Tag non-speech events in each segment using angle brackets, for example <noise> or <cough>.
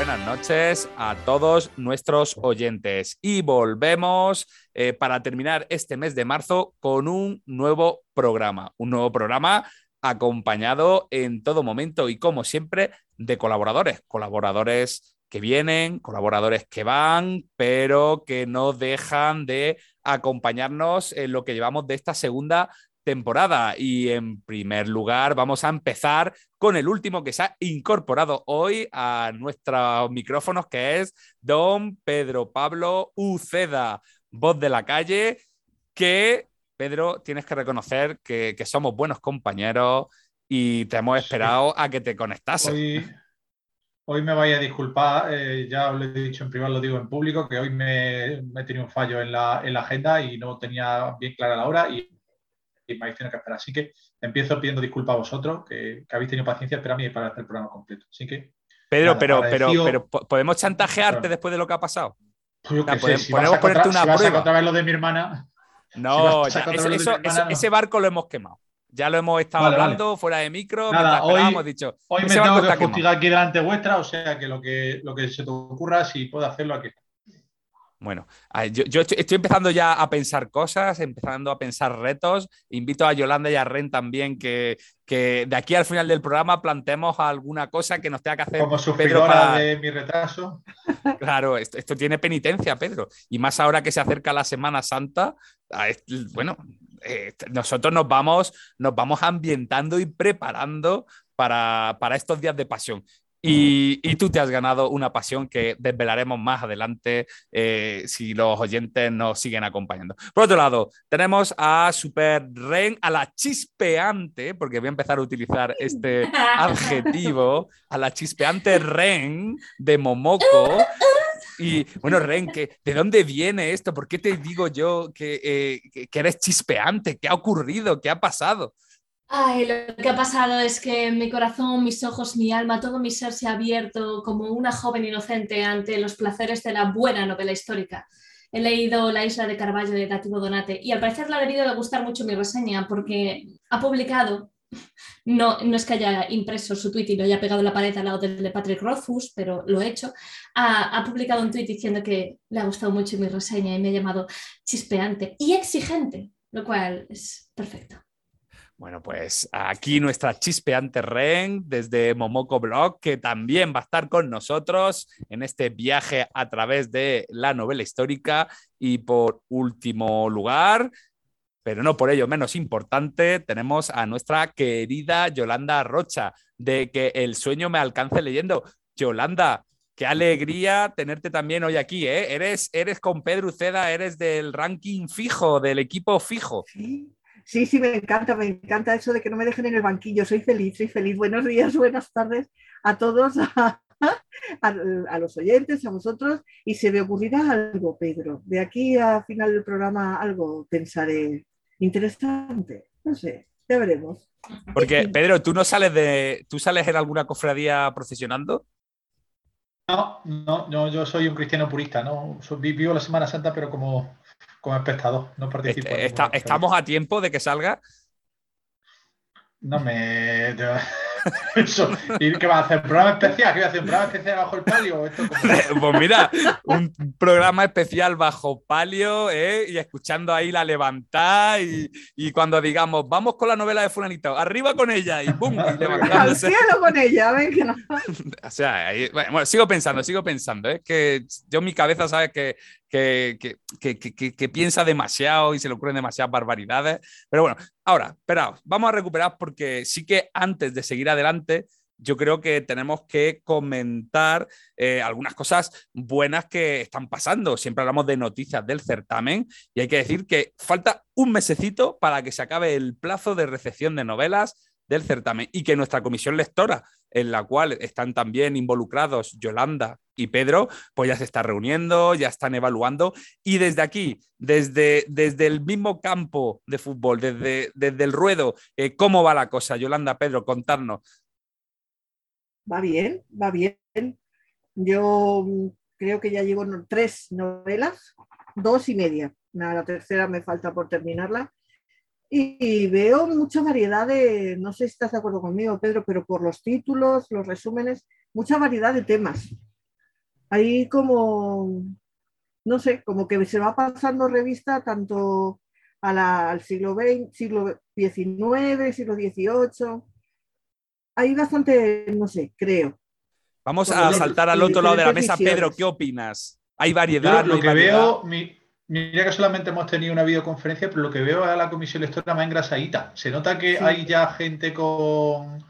buenas noches a todos nuestros oyentes. Y volvemos eh, para terminar este mes de marzo con un nuevo programa. Un nuevo programa acompañado en todo momento y como siempre de colaboradores. Colaboradores que vienen, colaboradores que van, pero que no dejan de acompañarnos en lo que llevamos de esta segunda temporada. Y en primer lugar, vamos a empezar con el último que se ha incorporado hoy a nuestros micrófonos, que es don Pedro Pablo Uceda, voz de la calle, que, Pedro, tienes que reconocer que, somos buenos compañeros y te hemos esperado a que te conectases. Hoy, hoy me vaya a disculpar, eh, ya lo he dicho en privado, lo digo en público, que hoy me, me he tenido un fallo en la, en la agenda y no tenía bien clara la hora y y que esperar. Así que empiezo pidiendo disculpas a vosotros, que, habéis tenido paciencia esperarme para hacer el programa completo. Así que. Pedro, pero, pero, pero, ¿podemos chantajearte después de lo que ha pasado? Pues podemos, ponerte una prueba. otra vez lo de mi hermana. No, ese barco lo hemos quemado. Ya lo hemos estado hablando fuera de micro. Nada, hoy, hemos dicho, hoy me tengo que justificar aquí delante vuestra, o sea que lo que, lo que se te ocurra, si puedo hacerlo aquí. Bueno, yo, estoy empezando ya a pensar cosas, empezando a pensar retos. Invito a Yolanda y a Ren también que, que de aquí al final del programa planteemos alguna cosa que nos tenga que hacer. Como Pedro para... de mi retraso. <laughs> Claro, esto, tiene penitencia, Pedro. Y más ahora que se acerca la Semana Santa, bueno, eh, nosotros nos vamos, nos vamos ambientando y preparando para, para, estos días de pasión. Y, tú te has ganado una pasión que desvelaremos más adelante eh, si los oyentes nos siguen acompañando. Por otro lado, tenemos a Super Ren, a la chispeante, porque voy a empezar a utilizar este <laughs> adjetivo, a la chispeante Ren de Momoko. Y bueno, Ren, ¿de dónde viene esto? ¿Por qué te digo yo que, eh, que eres chispeante? ¿Qué ha ocurrido? ¿Qué ha pasado? Ay, lo que ha pasado es que mi corazón, mis ojos, mi alma, todo mi ser se ha abierto como una joven inocente ante los placeres de la buena novela histórica. He leído La isla de Carballo de Dativo Donate y al parecer le ha debido de gustar mucho mi reseña porque ha publicado, <laughs> no, no es que haya impreso su tweet y lo haya pegado la pared al lado del de Patrick Rothfuss, pero lo he hecho, ha, ha publicado un tweet diciendo que le ha gustado mucho mi reseña y me ha llamado chispeante y exigente, lo cual es perfecto. Bueno, pues aquí nuestra chispeante Ren desde Momoko Blog, que también va a estar con nosotros en este viaje a través de la novela histórica. Y por último lugar, pero no por ello menos importante, tenemos a nuestra querida Yolanda Rocha, de que el sueño me alcance leyendo. Yolanda, qué alegría tenerte también hoy aquí, ¿eh? Eres, eres con Pedro Uceda, eres del ranking fijo, del equipo fijo. Sí. Sí, sí, me encanta, me encanta eso de que no me dejen en el banquillo. Soy feliz, soy feliz. Buenos días, <laughs> buenas tardes a todos, <laughs> a, los oyentes, a vosotros. Y se me ocurrirá algo, Pedro. De aquí a final del programa algo pensaré interesante. No sé, ya veremos. Porque, Pedro, ¿tú no sales de. ¿Tú sales en alguna cofradía procesionando? No, no, no, yo soy un cristiano purista, ¿no? Vivo la Semana Santa, pero como como espectador, no participo. ¿Estamos a tiempo de que salga? No me. <laughs> ¿Y qué va a hacer? programa especial? ¿Qué va a hacer? ¿Un programa especial bajo el palio? <laughs> pues mira, un programa especial bajo palio ¿eh? y escuchando ahí la levantada y, y, cuando digamos, vamos con la novela de Fulanito, arriba con ella y ¡pum! Y <laughs> Al cielo con ella, venga. o sea, bueno, sigo pensando, sigo pensando. Es ¿eh? que yo mi cabeza, ¿sabes? Que, que, que, que, que, piensa demasiado y se le ocurren demasiadas barbaridades. Pero bueno, ahora, esperaos, vamos a recuperar porque sí que antes de seguir adelante, yo creo que tenemos que comentar eh, algunas cosas buenas que están pasando. Siempre hablamos de noticias del certamen y hay que decir que falta un mesecito para que se acabe el plazo de recepción de novelas del certamen y que nuestra comisión lectora, en la cual están también involucrados Yolanda y Pedro, pues ya se está reuniendo, ya están evaluando y desde aquí, desde, desde el mismo campo de fútbol, desde, desde el ruedo, eh, ¿cómo va la cosa? Yolanda, Pedro, contarnos. Va bien, va bien. Yo creo que ya llevo tres novelas, dos y media. la tercera me falta por terminarla y veo mucha variedad de, no sé si estás de acuerdo conmigo, Pedro, pero por los títulos, los resúmenes, mucha variedad de temas. Ahí como, no sé, como que se va pasando revista tanto al siglo XX, siglo XIX, siglo XVIII. Hay bastante, no sé, creo. Vamos a saltar al otro lado de la mesa. Pedro, ¿qué opinas? Hay variedad. lo que veo, Mira que solamente hemos tenido una videoconferencia, pero lo que veo a la comisión lectora más engrasadita. Se nota que hay ya gente con,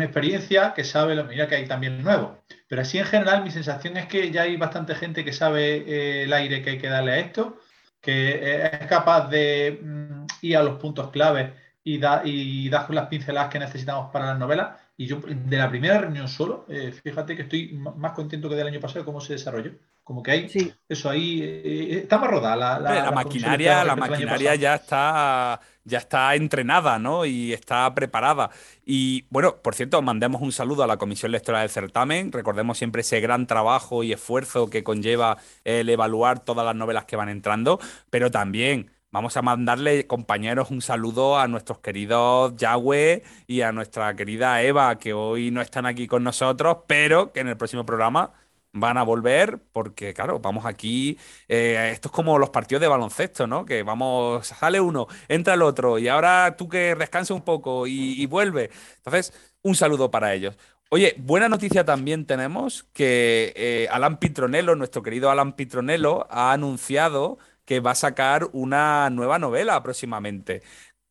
experiencia que sabe lo mira que hay también nuevo. Pero así en general mi sensación es que ya hay bastante gente que sabe eh, el aire que hay que darle a esto, que eh, es capaz de mm, ir a los puntos claves y, y dar con las pinceladas que necesitamos para las novelas. Y yo de la primera reunión solo, eh, fíjate que estoy más contento que del año pasado cómo se desarrolló. Como que hay eso ahí, eh, está más rodada la, la, maquinaria, la maquinaria ya está, ya está entrenada, ¿no? Y está preparada. Y bueno, por cierto, mandemos un saludo a la Comisión Lectora del Certamen. Recordemos siempre ese gran trabajo y esfuerzo que conlleva el evaluar todas las novelas que van entrando, pero también Vamos a mandarle, compañeros, un saludo a nuestros queridos Yahweh y a nuestra querida Eva, que hoy no están aquí con nosotros, pero que en el próximo programa van a volver porque, claro, vamos aquí, eh, esto es como los partidos de baloncesto, ¿no? Que vamos, sale uno, entra el otro y ahora tú que descansa un poco y, vuelve. Entonces, un saludo para ellos. Oye, buena noticia también tenemos que eh, Alan Pitronello, nuestro querido Alan Pitronello, ha anunciado que va a sacar una nueva novela próximamente.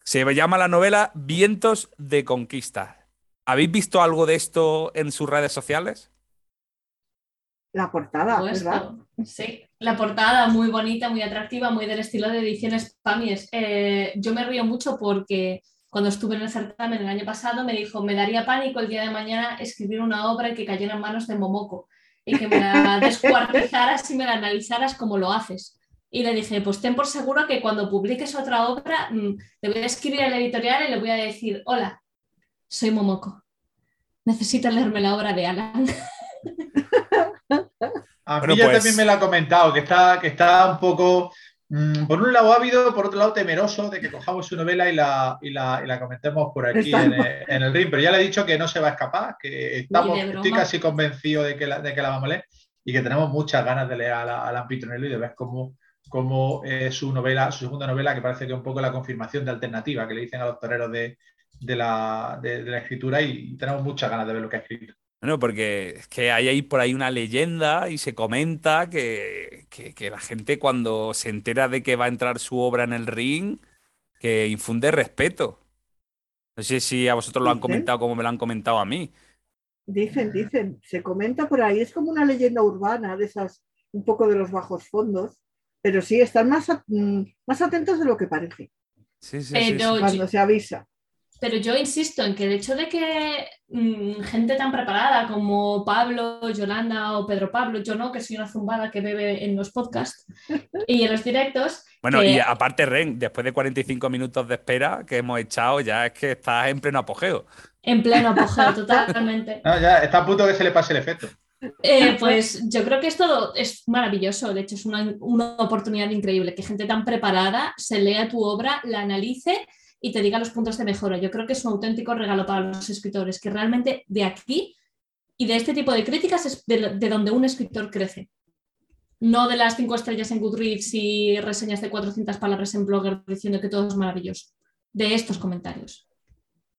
Se llama la novela Vientos de Conquista. ¿Habéis visto algo de esto en sus redes sociales? La portada, ¿verdad? Sí, la portada muy bonita, muy atractiva, muy del estilo de ediciones Pamies. Eh, yo me río mucho porque cuando estuve en el certamen el año pasado me dijo, me daría pánico el día de mañana escribir una obra que cayera en manos de Momoko y que me la <laughs> descuartizaras y me la analizaras como lo haces. Y le dije, pues ten por seguro que cuando publiques otra obra, mm, le voy a escribir al editorial y le voy a decir, hola, soy Momoko. Necesito leerme la obra de Alan. <laughs> A mí ya pues también me lo ha comentado, que está, que está un poco, mm, por un lado ávido, por otro lado temeroso de que cojamos su novela y la, y la, comentemos por aquí en el, ring. Pero ya le he dicho que no se va a escapar, que estamos, estoy casi convencido de que, la, de que la vamos a leer y que tenemos muchas ganas de leer a la, a y de ver cómo, cómo es su novela, su segunda novela, que parece que es un poco la confirmación de alternativa que le dicen a los toreros de, la, de la escritura y tenemos muchas ganas de ver lo que ha escrito. Bueno, porque es que hay ahí por ahí una leyenda y se comenta que, la gente cuando se entera de que va a entrar su obra en el ring, que infunde respeto. No sé si a vosotros lo han comentado como me lo han comentado a mí. Dicen, dicen, se comenta por ahí, es como una leyenda urbana de esas, un poco de los bajos fondos, pero sí, están más, mm, más atentos de lo que parece. Sí, sí, sí, Cuando se avisa. Pero yo insisto en que el hecho de que mm, gente tan preparada como Pablo, Yolanda o Pedro Pablo, yo no, que soy una zumbada que bebe en los podcasts <laughs> y en los directos. Bueno, y aparte, Ren, después de 45 minutos de espera que hemos echado, ya es que estás en pleno apogeo. En pleno apogeo, <laughs> totalmente. ya está a punto de que se le pase el efecto. Eh, pues yo creo que es todo es maravilloso, de hecho es una, una oportunidad increíble que gente tan preparada se lea tu obra, la analice y te diga los puntos de mejora. Yo creo que es un auténtico regalo para los escritores, que realmente de aquí y de este tipo de críticas es de, donde un escritor crece. No de las cinco estrellas en Goodreads y reseñas de 400 palabras en Blogger diciendo que todo es maravilloso. De estos comentarios.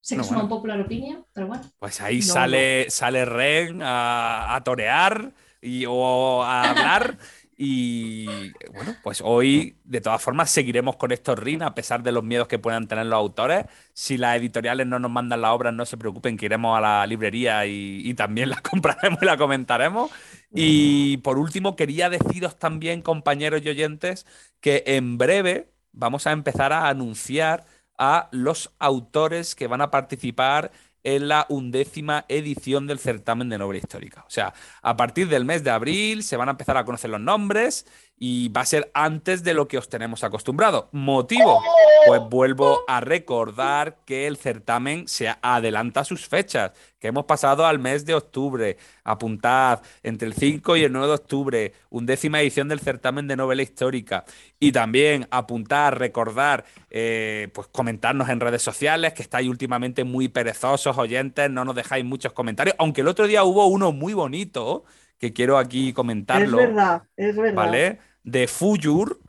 Sé que es una popular opinión, pero bueno. Pues ahí sale, sale Ren a, torear y, o a hablar. <laughs> Y bueno, pues hoy de todas formas seguiremos con estos RIN a pesar de los miedos que puedan tener los autores. Si las editoriales no nos mandan la obra, no se preocupen, que iremos a la librería y, también <laughs> la compraremos y la comentaremos. Y por último, quería deciros también, compañeros y oyentes, que en breve vamos a empezar a anunciar a los autores que van a participar en la undécima edición del certamen de novela histórica. O sea, a partir del mes de abril se van a empezar a conocer los nombres y va a ser antes de lo que os tenemos acostumbrado. Motivo, pues vuelvo a recordar que el certamen se adelanta sus fechas, que hemos pasado al mes de octubre. Apuntad, entre el 5 y el 9 de octubre, undécima edición del certamen de novela histórica. Y también apuntar, recordar, eh, pues comentarnos en redes sociales, que estáis últimamente muy perezosos, oyentes, no nos dejáis muchos comentarios, aunque el otro día hubo uno muy bonito que quiero aquí comentarlo. Es verdad, es verdad. ¿Vale? De Fuyur.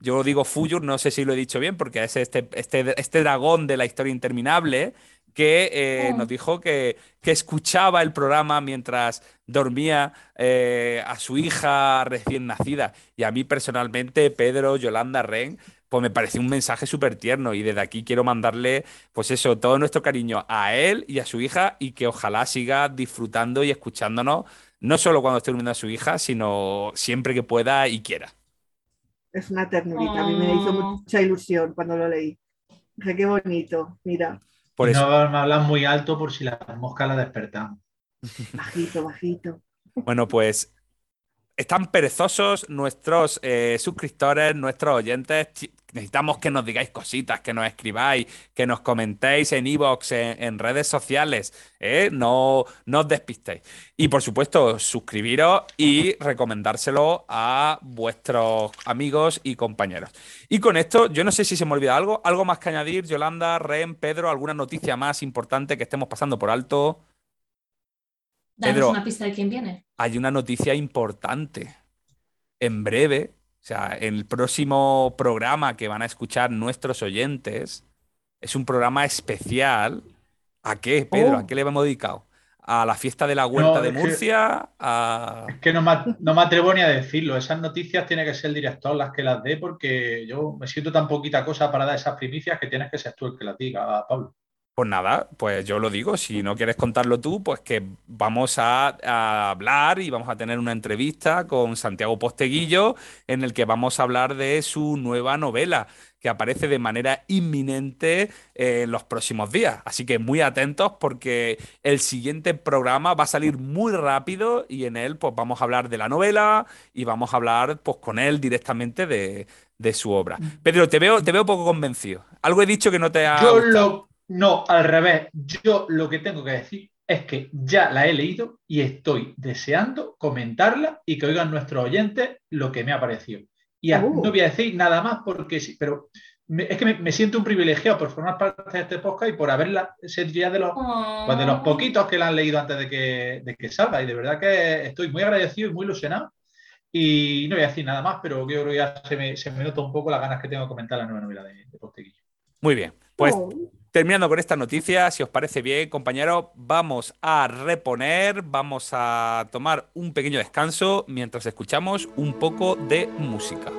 Yo digo Fuyur, no sé si lo he dicho bien, porque es este, este, este dragón de la historia interminable que eh, Oh. nos dijo que, que escuchaba el programa mientras dormía eh, a su hija recién nacida. Y a mí personalmente, Pedro, Yolanda, Ren, pues me pareció un mensaje súper tierno. Y desde aquí quiero mandarle, pues eso, todo nuestro cariño a él y a su hija y que ojalá siga disfrutando y escuchándonos, no solo cuando esté durmiendo a su hija, sino siempre que pueda y quiera. Es una ternurita, a mí me hizo Oh. mucha ilusión cuando lo leí. Dije, qué bonito, mira, Por eso, No me hablan muy alto por si las moscas la despertan. <laughs> bajito, bajito. bueno, pues están perezosos nuestros eh, suscriptores, nuestros oyentes. Necesitamos que nos digáis cositas, que nos escribáis, que nos comentéis en iVoox, en, en redes sociales. ¿eh? No, no os despistéis. Y por supuesto, suscribiros y recomendárselo a vuestros amigos y compañeros. Y con esto, yo no sé si se me olvida algo. ¿Algo más que añadir, Yolanda, Ren, Pedro? ¿Alguna noticia más importante que estemos pasando por alto? Danos Pedro. una pista de quién viene. hay una noticia importante. En breve, o sea, el próximo programa que van a escuchar nuestros oyentes, es un programa especial. ¿A qué, Pedro? Oh. ¿A qué le hemos dedicado? ¿A la fiesta de la Huerta No, de es que- Murcia? ¿A... Es que no me, no me atrevo ni a decirlo. Esas noticias tiene que ser el director las que las dé porque yo me siento tan poquita cosa para dar esas primicias que tienes que ser tú el que las diga, Pablo. Pues nada, pues yo lo digo, si no quieres contarlo tú, pues que vamos a, a hablar y vamos a tener una entrevista con Santiago Posteguillo en el que vamos a hablar de su nueva novela que aparece de manera inminente eh, en los próximos días. Así que muy atentos porque el siguiente programa va a salir muy rápido y en él pues vamos a hablar de la novela y vamos a hablar pues con él directamente de, de su obra. Pedro, te veo, te veo poco convencido. Algo he dicho que no te ha Yo gustado. lo. No, al revés. Yo lo que tengo que decir es que ya la he leído y estoy deseando comentarla y que oigan nuestros oyentes lo que me ha parecido. Y a- Uh. no voy a decir nada más porque sí, pero me- es que me, me siento un privilegiado por formar parte de este podcast y por haberla, ser ya de los, pues de los poquitos que la han leído antes de que, de que salga. Y de verdad que estoy muy agradecido y muy ilusionado. Y no voy a decir nada más, pero yo creo que ya se me, se me nota un poco las ganas que tengo de comentar la nueva novela de, de Posteguillo. Muy bien, pues Oh, terminando con esta noticia, si os parece bien, compañeros, vamos a reponer, vamos a tomar un pequeño descanso mientras escuchamos un poco de música.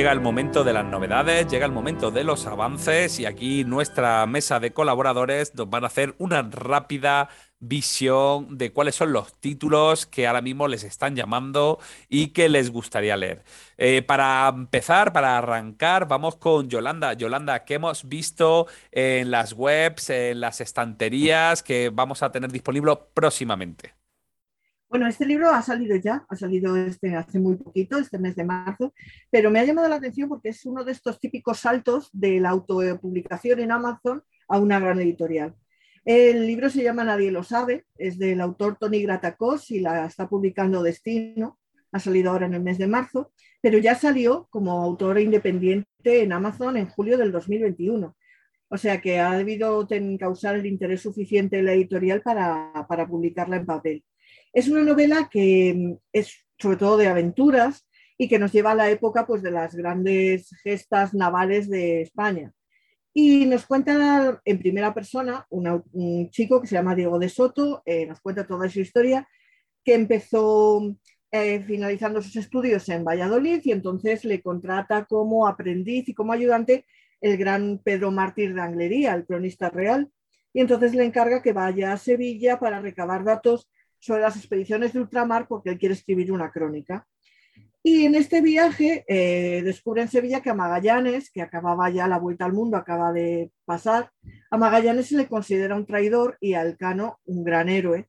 Llega el momento de las novedades, llega el momento de los avances y aquí nuestra mesa de colaboradores nos van a hacer una rápida visión de cuáles son los títulos que ahora mismo les están llamando y que les gustaría leer. Eh, para empezar, para arrancar, vamos con Yolanda. Yolanda, ¿qué hemos visto en las webs, en las estanterías que vamos a tener disponible próximamente? Bueno, este libro ha salido ya, ha salido este, hace muy poquito, este mes de marzo, pero me ha llamado la atención porque es uno de estos típicos saltos de la autopublicación en Amazon a una gran editorial. El libro se llama Nadie lo sabe, es del autor Tony Gratacos y la está publicando Destino, ha salido ahora en el mes de marzo, pero ya salió como autor independiente en Amazon en julio del 2021. O sea que ha debido causar el interés suficiente en la editorial para, para publicarla en papel. Es una novela que mm, es sobre todo de aventuras y que nos lleva a la época pues, de las grandes gestas navales de España. Y nos cuenta en primera persona un chico que se llama Diego de Soto, eh, nos cuenta toda su historia, que empezó eh, finalizando sus estudios en Valladolid y entonces le contrata como aprendiz y como ayudante el gran Pedro Mártir de Anglería, el cronista real, y entonces le encarga que vaya a Sevilla para recabar datos sobre las expediciones de ultramar porque él quiere escribir una crónica. Y en este viaje eh, descubre en Sevilla que a Magallanes, que acababa ya la vuelta al mundo, acaba de pasar, a Magallanes se le considera un traidor y a Elcano un gran héroe,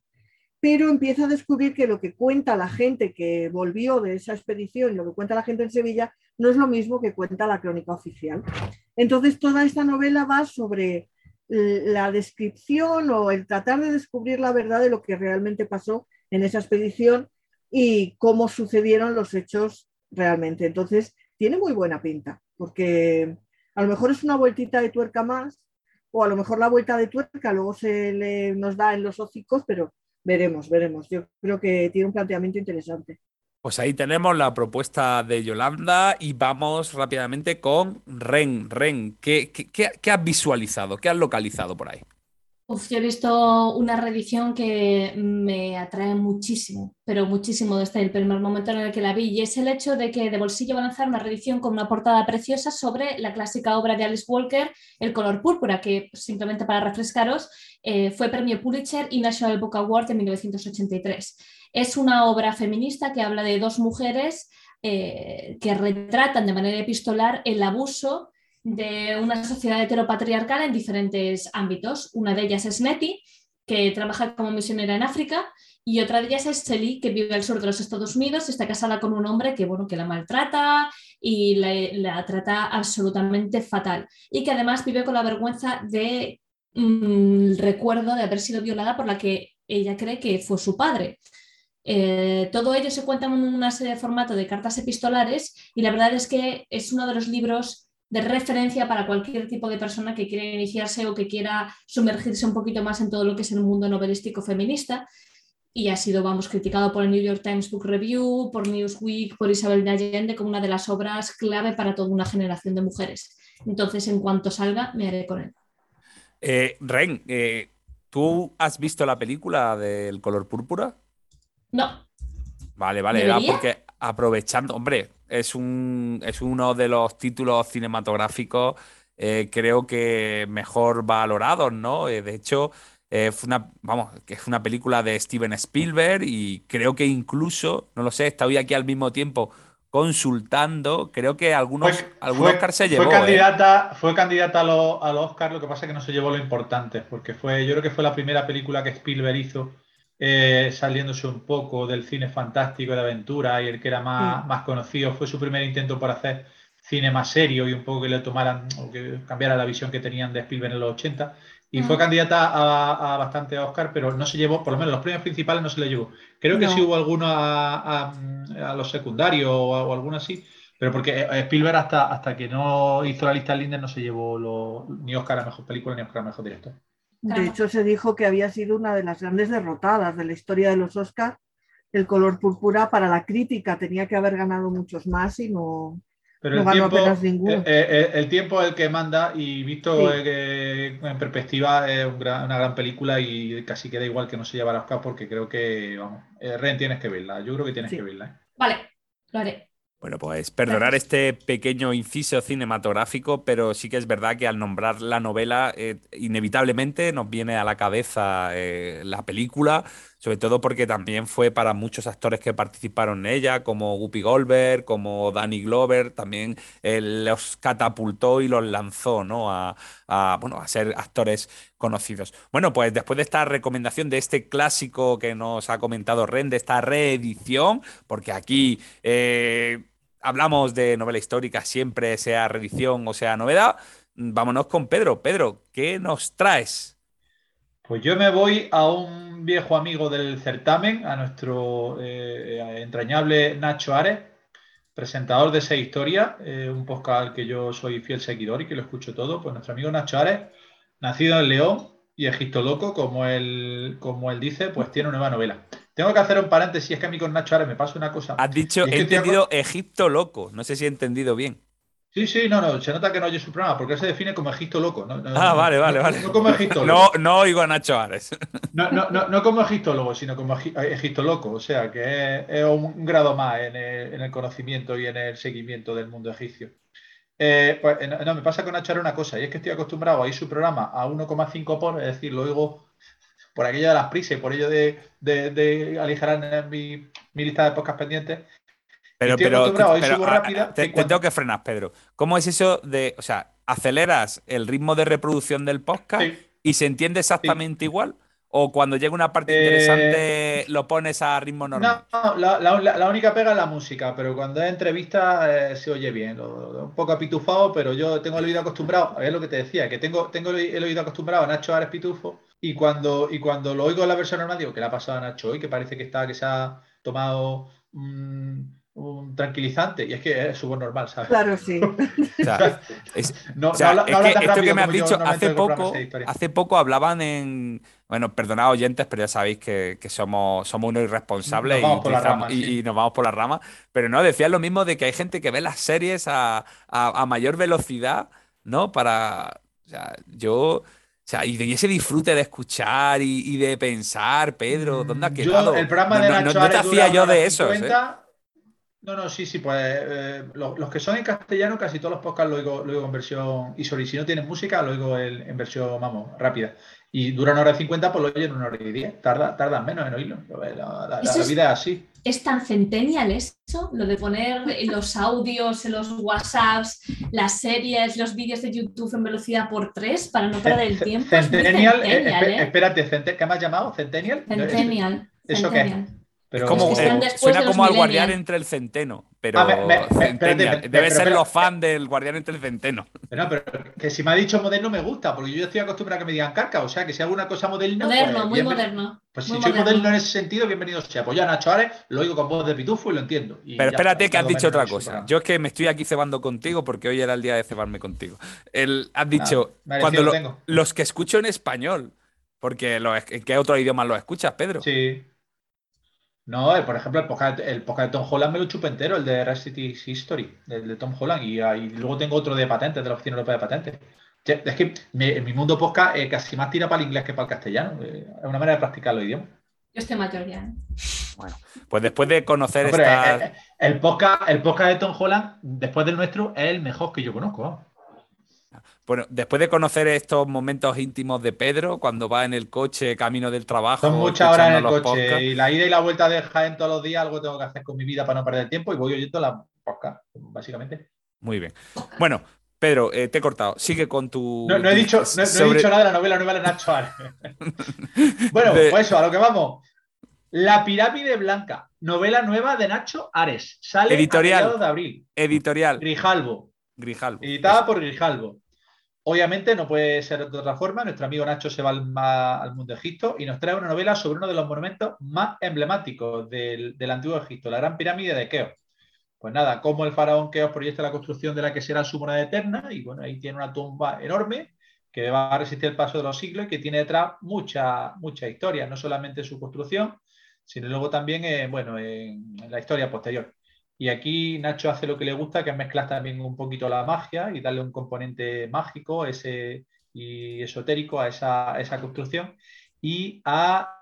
pero empieza a descubrir que lo que cuenta la gente que volvió de esa expedición lo que cuenta la gente en Sevilla no es lo mismo que cuenta la crónica oficial. Entonces toda esta novela va sobre la descripción o el tratar de descubrir la verdad de lo que realmente pasó en esa expedición y cómo sucedieron los hechos realmente. Entonces, tiene muy buena pinta, porque a lo mejor es una vueltita de tuerca más, o a lo mejor la vuelta de tuerca luego se le, nos da en los hocicos, pero veremos, veremos. Yo creo que tiene un planteamiento interesante. Pues ahí tenemos la propuesta de Yolanda y vamos rápidamente con Ren. Ren, ¿qué, qué, has visualizado? ¿Qué has localizado por ahí? Uf, yo he visto una reedición que me atrae muchísimo, pero muchísimo desde el primer momento en el que la vi, y es el hecho de que de bolsillo va a lanzar una reedición con una portada preciosa sobre la clásica obra de Alice Walker, El color púrpura, que simplemente para refrescaros eh, fue premio Pulitzer y National Book Award en 1983. Es una obra feminista que habla de dos mujeres eh, que retratan de manera epistolar el abuso de una sociedad heteropatriarcal en diferentes ámbitos. Una de ellas es Nettie, que trabaja como misionera en África, y otra de ellas es Shelly, que vive al sur de los Estados Unidos, está casada con un hombre que, bueno, que la maltrata y la, trata absolutamente fatal, y que además vive con la vergüenza de mm, recuerdo de haber sido violada por la que ella cree que fue su padre. Eh, todo ello se cuenta en una serie de formato de cartas epistolares y la verdad es que es uno de los libros de referencia para cualquier tipo de persona que quiera iniciarse o que quiera sumergirse un poquito más en todo lo que es el mundo novelístico feminista. Y ha sido, vamos, criticado por el New York Times Book Review, por Newsweek, por Isabel de Allende como una de las obras clave para toda una generación de mujeres. Entonces, en cuanto salga, me haré con él. Eh, Ren, eh, ¿tú has visto la película del color púrpura? No. Vale, vale, era porque aprovechando, hombre, es, un, es uno de los títulos cinematográficos, eh, creo que mejor valorados, ¿no? Eh, de hecho, eh, una, vamos, que es una película de Steven Spielberg y creo que incluso, no lo sé, está hoy aquí al mismo tiempo consultando, creo que algunos, algunos Oscar se llevó. Fue candidata, fue candidata a los, a los Oscar, lo que pasa es que no se llevó lo importante, porque fue, yo creo que fue la primera película que Spielberg hizo eh, saliéndose un poco del cine fantástico de aventura y el que era más, más conocido. Fue su primer intento por hacer cine más serio y un poco que le tomaran o que cambiara la visión que tenían de Spielberg en los 80. Y fue candidata a, bastante Oscar, pero no se llevó, por lo menos los premios principales no se le llevó. Creo que sí hubo alguno a, los secundarios o, alguno así, pero porque eh, Spielberg hasta, hasta que no hizo la lista Linden no se llevó ni Oscar a Mejor Película ni Oscar a Mejor Director. De hecho, se dijo que había sido una de las grandes derrotadas de la historia de los Oscars. El color púrpura para la crítica tenía que haber ganado muchos más y no, ganó apenas ninguno. Eh, eh, eh, el, tiempo es el que manda y visto en perspectiva es una gran película y casi queda igual que no se llevara Oscar porque creo que, vamos, Ren tienes que verla. Yo creo que tienes que verla. Vale, lo haré. Bueno, pues perdonar este pequeño inciso cinematográfico, pero sí que es verdad que al nombrar la novela, eh, inevitablemente nos viene a la cabeza eh, la película, sobre todo porque también fue para muchos actores que participaron en ella, como Whoopi Goldberg, como Danny Glover, también eh, los catapultó y los lanzó, ¿no? A, bueno, a ser actores conocidos. Bueno, pues después de esta recomendación de este clásico que nos ha comentado Ren, de esta reedición, porque aquí hablamos de novela histórica, siempre sea reedición o sea novedad, vámonos con Pedro. Pedro, ¿qué nos traes? Pues yo me voy a un viejo amigo del certamen, a nuestro eh, entrañable Nacho Ares, presentador de esa historia, eh, un podcast al que yo soy fiel seguidor y que lo escucho todo. Pues nuestro amigo Nacho Ares, nacido en León y Egipto Loco, como él, como él dice, pues tiene una nueva novela. Tengo que hacer un paréntesis, es que a mí con Nacho Ares me pasa una cosa. Has dicho, he entendido Egipto Loco, no sé si he entendido bien. Sí, sí, no, no, se nota que no oye su programa porque él se define como Egipto loco. ¿no? ah, vale, vale, vale. No como Egipto No, no oigo a Nacho Ares. <laughs> No, no, no, no como egiptólogo, sino como Egipto loco. O sea, que es, un grado más en el, conocimiento y en el seguimiento del mundo egipcio. Eh, pues, eh, no, me pasa con Nacho Ares una cosa, y es que estoy acostumbrado a ir su programa a 1,5 por, es decir, lo oigo por aquello de las prisas y por ello de, de, aligerar mi, mi, lista de podcast pendientes, pero, pero, te, tengo que frenar, Pedro. ¿Cómo es eso de, o sea, aceleras el ritmo de reproducción del podcast y se entiende exactamente igual? ¿O cuando llega una parte interesante eh, lo pones a ritmo normal? No, la, única pega es la música, pero cuando es entrevista eh, se oye bien. un poco apitufado, pero yo tengo el oído acostumbrado, es lo que te decía, que tengo, tengo el oído acostumbrado a Nacho Ares Pitufo y cuando, y cuando lo oigo en la versión normal digo, que le ha pasado a Nacho hoy? Que parece que está, que se ha tomado un tranquilizante y es que es súper normal, ¿sabes? Claro, sí. no, esto que me has dicho, hace poco, hace poco hablaban en, bueno, perdonad oyentes, pero ya sabéis que, somos, somos unos irresponsables y, nos vamos por la rama, pero no, decían lo mismo de que hay gente que ve las series a, mayor velocidad, ¿no? Para, o sea, yo... O sea, y ese disfrute de escuchar y, de pensar, Pedro, ¿dónde ha mm, quedado? el programa de no, te hacía yo de eso. ¿eh? No, no, sí, sí, pues eh, los, que son en castellano, casi todos los podcasts lo oigo, lo en versión. Y sorry, si no tienen música, lo oigo en, versión, vamos, rápida. Y dura una hora y cincuenta, pues lo oyen una hora y diez. Tarda, tardan menos en oírlo. La, vida es así. ¿Es tan centennial eso? Lo de poner los audios, los WhatsApps, las series, los vídeos de YouTube en velocidad por tres para no perder el tiempo. Centennial, eh, ¿eh? espérate, ¿qué me has llamado? ¿Centennial? Centennial. ¿Eso qué? Como, eh, suena como al guardián entre el centeno, pero ah, debe ser los fans del guardián entre el centeno. Pero, pero que si me ha dicho moderno me gusta, porque yo estoy acostumbrado a que me digan carca, o sea, que si alguna cosa moderna. Moderno, pues, muy moderno. Pues si soy moderno en ese sentido, bienvenido sea. Pues yo a Nacho Ares lo oigo con voz de pitufo y lo entiendo. pero espérate que has dicho otra cosa. Yo es que me estoy aquí cebando contigo porque hoy era el día de cebarme contigo. El, has dicho, cuando los que escucho en español, porque ¿en qué otro idioma lo escuchas, Pedro? Sí. No, eh, por ejemplo, el podcast, el de Tom Holland me lo chupo entero, el de Rest History, el de Tom Holland, y, luego tengo otro de patentes, de la Oficina Europea de Patentes. Es que en mi mundo podcast eh, casi más tira para el inglés que para el castellano. Eh, es una manera de practicar los idiomas. Yo estoy mayor ya. Bueno, pues después de conocer esta... el, podcast, el podcast de Tom Holland, después del nuestro, es el mejor que yo conozco. Bueno, después de conocer estos momentos íntimos de Pedro, cuando va en el coche camino del trabajo. Son muchas horas en el coche y la ida y la vuelta de Jaén todos los días, algo tengo que hacer con mi vida para no perder tiempo y voy oyendo la podcast, básicamente. Muy bien. Bueno, Pedro, eh, te he cortado. Sigue con tu. No, he, dicho, nada de la novela nueva de Nacho Ares. <laughs> bueno, pues eso, a lo que vamos. La pirámide blanca, novela nueva de Nacho Ares. Sale editorial, de abril. Editorial. Grijalvo. Grijalvo. Editada por Grijalvo. Obviamente no puede ser de otra forma. Nuestro amigo Nacho se va al, mundo de Egipto y nos trae una novela sobre uno de los monumentos más emblemáticos del, antiguo Egipto, la Gran Pirámide de Keops. Pues nada, como el faraón Keops proyecta la construcción de la que será su moneda eterna y bueno, ahí tiene una tumba enorme que va a resistir el paso de los siglos y que tiene detrás mucha, mucha historia, no solamente su construcción, sino luego también, eh, bueno, en la historia posterior. Y aquí Nacho hace lo que le gusta, que es mezclar también un poquito la magia y darle un componente mágico ese, y esotérico a esa, construcción y a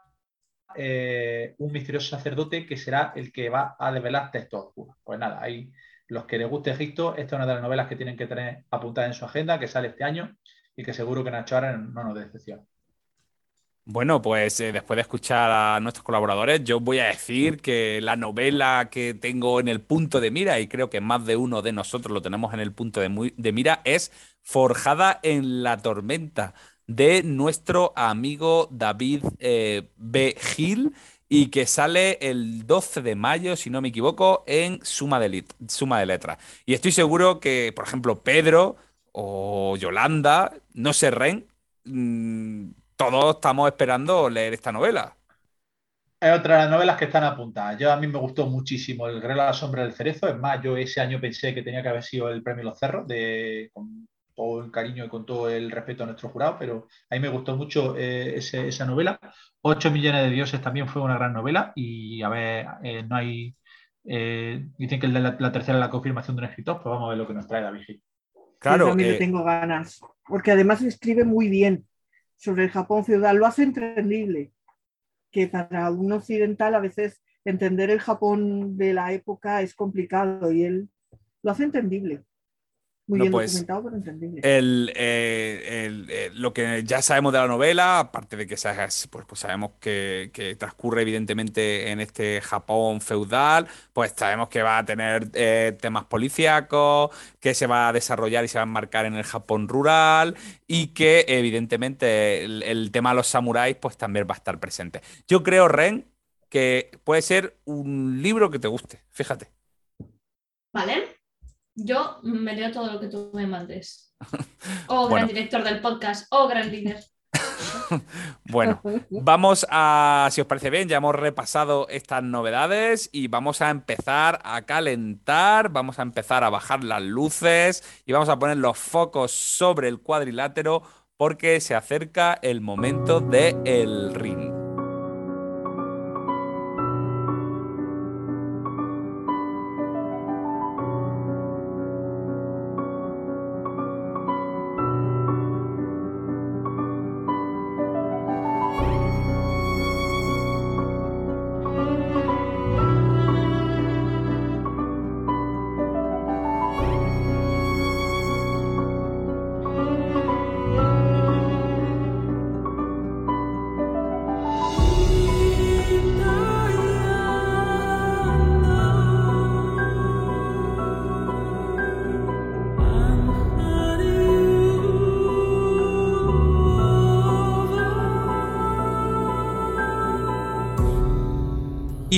eh, un misterioso sacerdote que será el que va a develar textos oscuros. Pues nada, ahí los que les guste Egipto, esta es una de las novelas que tienen que tener apuntada en su agenda, que sale este año y que seguro que Nacho ahora no nos decepciona. Bueno, pues eh, después de escuchar a nuestros colaboradores, yo voy a decir que la novela que tengo en el punto de mira, y creo que más de uno de nosotros lo tenemos en el punto de, mira, es Forjada en la Tormenta, de nuestro amigo David eh, B. Gil, y que sale el 12 de mayo, si no me equivoco, en Suma de, Letras. Y estoy seguro que, por ejemplo, Pedro o Yolanda, no se ren. Mm, todos estamos esperando leer esta novela. Es otra de las novelas que están apuntadas. Yo a mí me gustó muchísimo El Guerrero a la Sombra del Cerezo. Es más, yo ese año pensé que tenía que haber sido el premio Los Cerros, de, con todo el cariño y con todo el respeto a nuestro jurado, pero a mí me gustó mucho eh, esa novela. Ocho millones de dioses también fue una gran novela y a ver, eh, no hay... Eh, dicen que la, tercera es la confirmación de un escritor, pues vamos a ver lo que nos trae David Claro. Yo también tengo ganas, porque además escribe muy bien sobre el Japón feudal, lo hace entendible, que para un occidental a veces entender el Japón de la época es complicado y él lo hace entendible. Muy bien pues, documentado, pero entendible. El, eh, eh, lo que ya sabemos de la novela, aparte de que pues, pues sabemos que, transcurre evidentemente en este Japón feudal, pues sabemos que va a tener eh, temas policíacos, que se va a desarrollar y se va a enmarcar en el Japón rural y que evidentemente el, el tema de los samuráis pues también va a estar presente. Yo creo, Ren, que puede ser un libro que te guste, fíjate. Vale. Yo me leo todo lo que tú me mandes. <laughs> Oh, gran director del podcast. Oh, gran líder. <laughs> bueno, vamos a, si os parece bien, ya hemos repasado estas novedades y vamos a empezar a calentar, vamos a empezar a bajar las luces y vamos a poner los focos sobre el cuadrilátero porque se acerca el momento del el ring.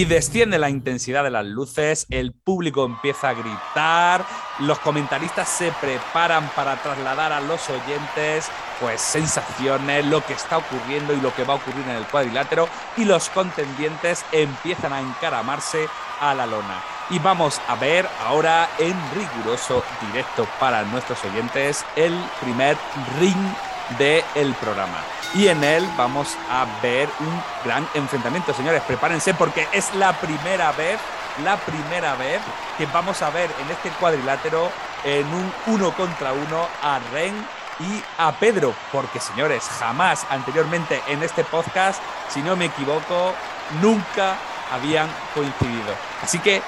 Y desciende la intensidad de las luces, el público empieza a gritar, los comentaristas se preparan para trasladar a los oyentes pues sensaciones, lo que está ocurriendo y lo que va a ocurrir en el cuadrilátero y los contendientes empiezan a encaramarse a la lona. Y vamos a ver ahora en riguroso directo para nuestros oyentes el primer ring del programa y en él vamos a ver un gran enfrentamiento. Señores, prepárense porque es la primera vez, la primera vez que vamos a ver en este cuadrilátero en un uno contra uno a Ren y a Pedro, porque señores, jamás anteriormente en este podcast, si no me equivoco, nunca habían coincidido. Así que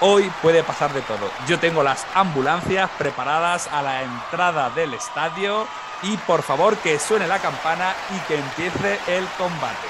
hoy puede pasar de todo. Yo tengo las ambulancias preparadas a la entrada del estadio y por favor que suene la campana y que empiece el combate.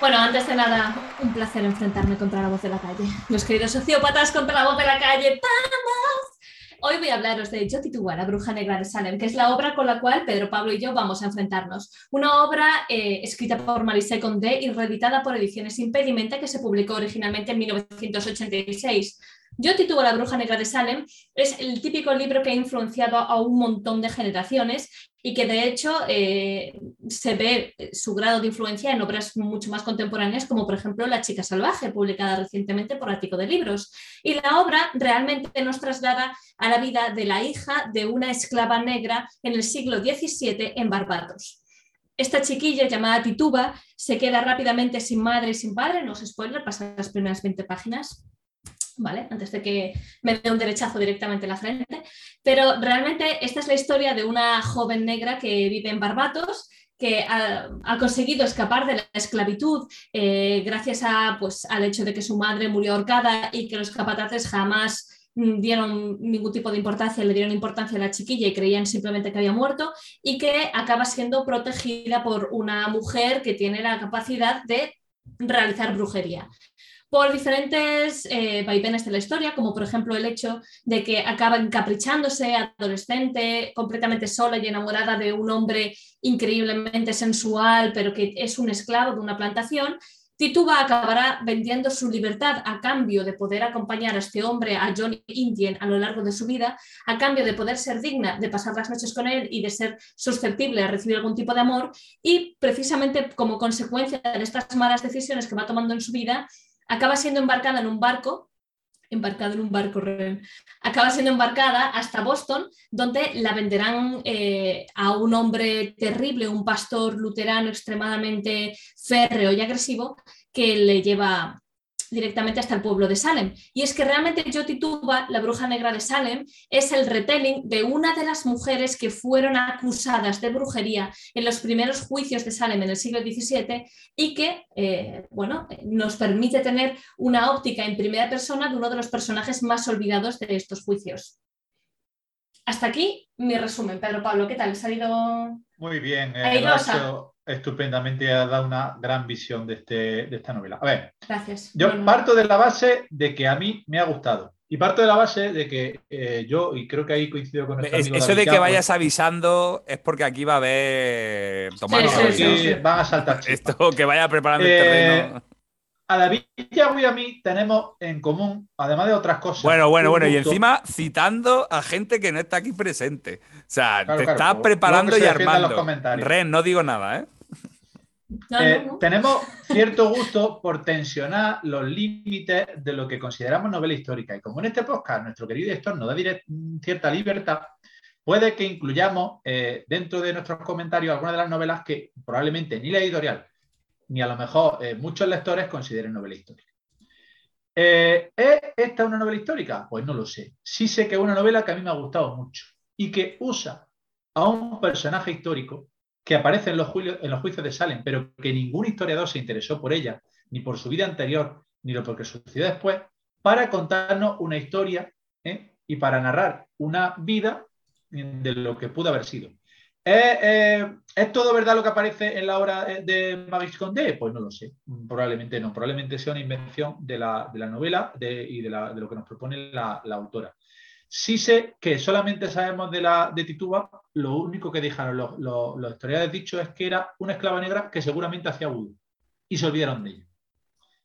Bueno, antes de nada, un placer enfrentarme contra la voz de la calle. Los queridos sociópatas contra la voz de la calle. ¡Vamos! Hoy voy a hablaros de Yo la Bruja Negra de Salem, que es la obra con la cual Pedro, Pablo y yo vamos a enfrentarnos. Una obra eh, escrita por Marisé Condé y reeditada por Ediciones Impedimenta, que se publicó originalmente en 1986. Yo titulo La Bruja Negra de Salem es el típico libro que ha influenciado a un montón de generaciones y que de hecho eh, se ve su grado de influencia en obras mucho más contemporáneas como por ejemplo La chica salvaje, publicada recientemente por Ático de Libros. Y la obra realmente nos traslada a la vida de la hija de una esclava negra en el siglo XVII en Barbados. Esta chiquilla llamada Tituba se queda rápidamente sin madre y sin padre, no os spoiler, pasa las primeras 20 páginas, ¿vale? Antes de que me dé un derechazo directamente en la frente. Pero realmente esta es la historia de una joven negra que vive en Barbados, que ha, conseguido escapar de la esclavitud eh, gracias a, pues, al hecho de que su madre murió ahorcada y que los capataces jamás dieron ningún tipo de importancia, le dieron importancia a la chiquilla y creían simplemente que había muerto, y que acaba siendo protegida por una mujer que tiene la capacidad de realizar brujería por diferentes eh, vaivenes de la historia, como por ejemplo el hecho de que acaba encaprichándose adolescente, completamente sola y enamorada de un hombre increíblemente sensual, pero que es un esclavo de una plantación, Tituba acabará vendiendo su libertad a cambio de poder acompañar a este hombre, a Johnny Indian, a lo largo de su vida, a cambio de poder ser digna de pasar las noches con él y de ser susceptible a recibir algún tipo de amor. Y precisamente como consecuencia de estas malas decisiones que va tomando en su vida, acaba siendo embarcada en un barco, embarcada en un barco, acaba siendo embarcada hasta Boston, donde la venderán eh, a un hombre terrible, un pastor luterano extremadamente férreo y agresivo, que le lleva directamente hasta el pueblo de Salem. Y es que realmente Yotituba, la bruja negra de Salem, es el retelling de una de las mujeres que fueron acusadas de brujería en los primeros juicios de Salem en el siglo XVII y que, eh, bueno, nos permite tener una óptica en primera persona de uno de los personajes más olvidados de estos juicios. Hasta aquí mi resumen. Pedro Pablo, ¿qué tal? ¿Ha salido? Muy bien. Eh, estupendamente ha dado una gran visión de, este, de esta novela. A ver, Gracias. yo parto de la base de que a mí me ha gustado. Y parto de la base de que eh, yo, y creo que ahí coincido con nuestro Eso de que vayas avisando es porque aquí va a haber. Tomar van a saltar. Esto que vaya preparando el eh, terreno. A David y a mí tenemos en común, además de otras cosas. Bueno, bueno, bueno, y encima citando a gente que no está aquí presente. O sea, te estás preparando y armando. Ren, no digo nada, ¿eh? Eh, tenemos <laughs> cierto gusto por tensionar los límites de lo que consideramos novela histórica. Y como en este podcast nuestro querido editor nos da cierta libertad, puede que incluyamos eh, dentro de nuestros comentarios algunas de las novelas que probablemente ni la editorial ni a lo mejor eh, muchos lectores consideren novela histórica. ¿Es esta una novela histórica? Pues no lo sé. Sí sé que es una novela que a mí me ha gustado mucho y que usa a un personaje histórico que aparece en los, juicios, de Salem, pero que ningún historiador se interesó por ella, ni por su vida anterior, ni lo que sucedió después, para contarnos una historia ¿eh? y para narrar una vida de lo que pudo haber sido. ¿Es, todo verdad lo que aparece en la obra de Maurice Condé? Pues no lo sé, probablemente no, probablemente sea una invención de la, novela y de, lo que nos propone la autora. Sí sé que solamente sabemos de, la, de Tituba, lo único que dijeron los, los, historiadores dichos es que era una esclava negra que seguramente hacía vudú y se olvidaron de ella.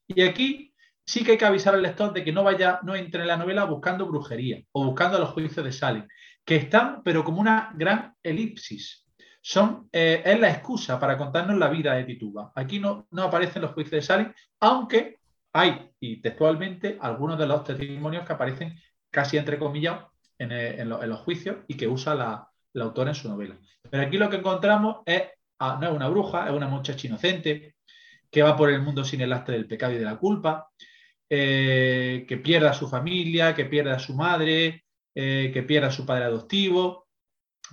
Y aquí sí que hay que avisar al lector de que no vaya, no entre en la novela buscando brujería o buscando los juicios de Salem, que están, pero como una gran elipsis. Son, eh, es la excusa para contarnos la vida de Tituba. Aquí no, no aparecen los juicios de Salem, aunque hay, y textualmente, algunos de los testimonios que aparecen casi entre comillas, eh, en, los juicios y que usa la, autora en su novela. Pero aquí lo que encontramos es, ah, no es una bruja, es una muchacha inocente que va por el mundo sin el lastre del pecado y de la culpa, eh, que pierde a su familia, que pierde a su madre, eh, que pierde a su padre adoptivo.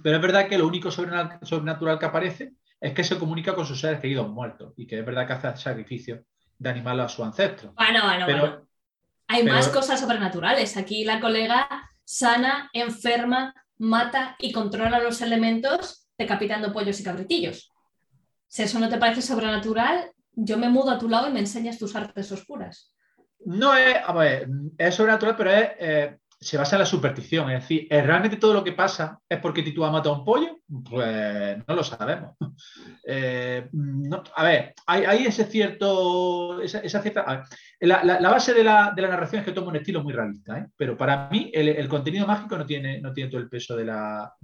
Pero es verdad que lo único sobrenatural que aparece es que se comunica con sus seres queridos muertos y que es verdad que hace sacrificio de animales a su ancestro. Bueno, bueno, bueno. Hay más cosas sobrenaturales. Aquí la colega sana, enferma, mata y controla los elementos decapitando pollos y cabritillos. Si eso no te parece sobrenatural, yo me mudo a tu lado y me enseñas tus artes oscuras. No es, a ver, es sobrenatural, pero es, eh, se basa en la superstición. Es decir, ¿realmente todo lo que pasa es porque Tito ha a un pollo? Pues no lo sabemos. <laughs> Eh, a ver, hay, ese cierto. Esa, cierta, la, base de la, narración es que toma un estilo muy realista, ¿eh? pero para mí el, contenido mágico no tiene, no tiene todo el peso de la,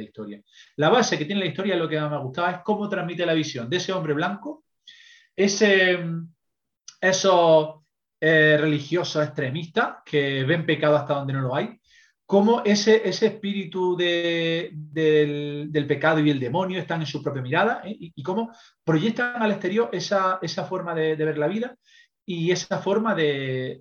historia. La base que tiene la historia, lo que más me ha gustado, es cómo transmite la visión de ese hombre blanco, ese, esos eh, religiosos extremistas que ven pecado hasta donde no lo hay, cómo ese, ese espíritu del, pecado y el demonio están en su propia mirada ¿eh? y, cómo proyectan al exterior esa, forma de, ver la vida y esa forma de,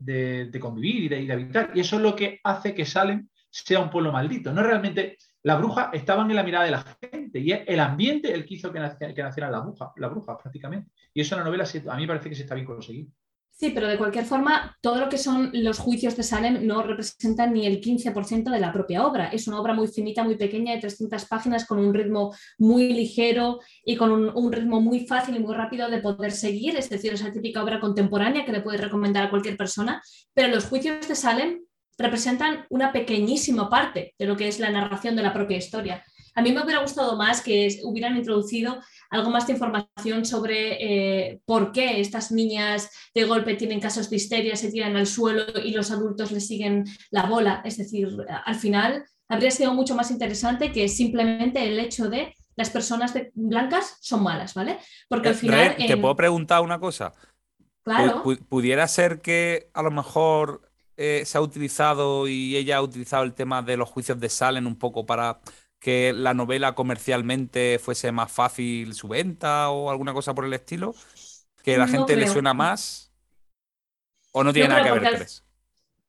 convivir y de, habitar. Y eso es lo que hace que Salem sea un pueblo maldito. No realmente las brujas estaban en la mirada de la gente y es el ambiente el que hizo que, nacieran las brujas, la brujas prácticamente. Y eso en la novela a mí parece que se está bien conseguido. Sí, pero de cualquier forma, todo lo que son los juicios de Salem no representan ni el 15% de la propia obra. Es una obra muy finita, muy pequeña, de 300 páginas, con un ritmo muy ligero y con un, ritmo muy fácil y muy rápido de poder seguir. Es decir, esa típica obra contemporánea que le puede recomendar a cualquier persona. Pero los juicios de Salem representan una pequeñísima parte de lo que es la narración de la propia historia. A mí me hubiera gustado más que hubieran introducido algo más de información sobre eh, por qué estas niñas de golpe tienen casos de histeria, se tiran al suelo y los adultos les siguen la bola. Es decir, al final habría sido mucho más interesante que simplemente el hecho de las personas blancas son malas, ¿vale? Porque al final... ¿Te puedo preguntar una cosa? Claro. ¿Pudiera ser que a lo mejor eh, se ha utilizado y ella ha utilizado el tema de los juicios de Salen un poco para que la novela comercialmente fuese más fácil su venta o alguna cosa por el estilo? ¿Que la gente le suena más? ¿O no tiene nada que ver, ¿crees?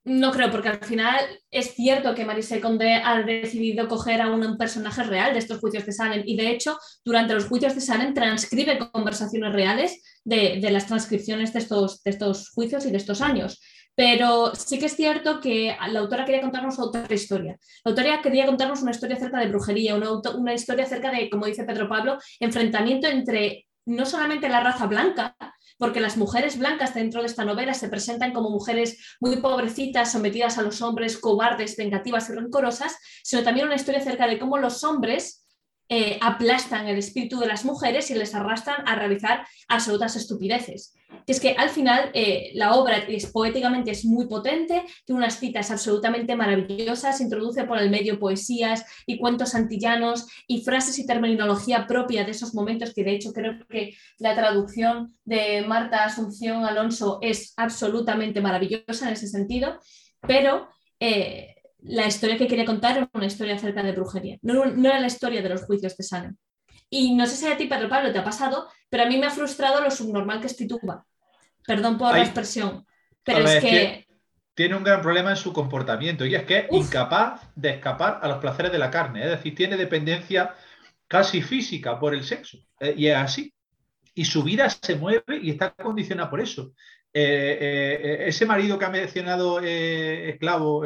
No creo, porque al final es cierto que Marise Condé ha decidido coger a un, personaje real de estos juicios de Salem y de hecho durante los juicios de Salem transcribe conversaciones reales de, las transcripciones de estos, de estos juicios y de estos años. Pero sí que es cierto que la autora quería contarnos otra historia. La autora quería contarnos una historia acerca de brujería, una, una historia acerca de, como dice Pedro Pablo, enfrentamiento entre no solamente la raza blanca, porque las mujeres blancas dentro de esta novela se presentan como mujeres muy pobrecitas, sometidas a los hombres, cobardes, vengativas y rencorosas, sino también una historia acerca de cómo los hombres eh, aplastan el espíritu de las mujeres y les arrastran a realizar absolutas estupideces. es que al final eh, la obra es, poéticamente es muy potente, tiene unas citas absolutamente maravillosas, introduce por el medio poesías y cuentos antillanos y frases y terminología propia de esos momentos que de hecho creo que la traducción de Marta Asunción Alonso es absolutamente maravillosa en ese sentido, pero... Eh, la historia que quería contar era una historia acerca de brujería, no, era la historia de los juicios de Salem. Y no sé si a ti, Pedro Pablo, te ha pasado, pero a mí me ha frustrado lo subnormal que es Tituba. Perdón por la expresión, pero es que... Tiene un gran problema en su comportamiento y es que es incapaz de escapar a los placeres de la carne, es decir, tiene dependencia casi física por el sexo, eh, y es así. Y su vida se mueve y está condicionada por eso. Eh, eh, ese marido que ha mencionado esclavo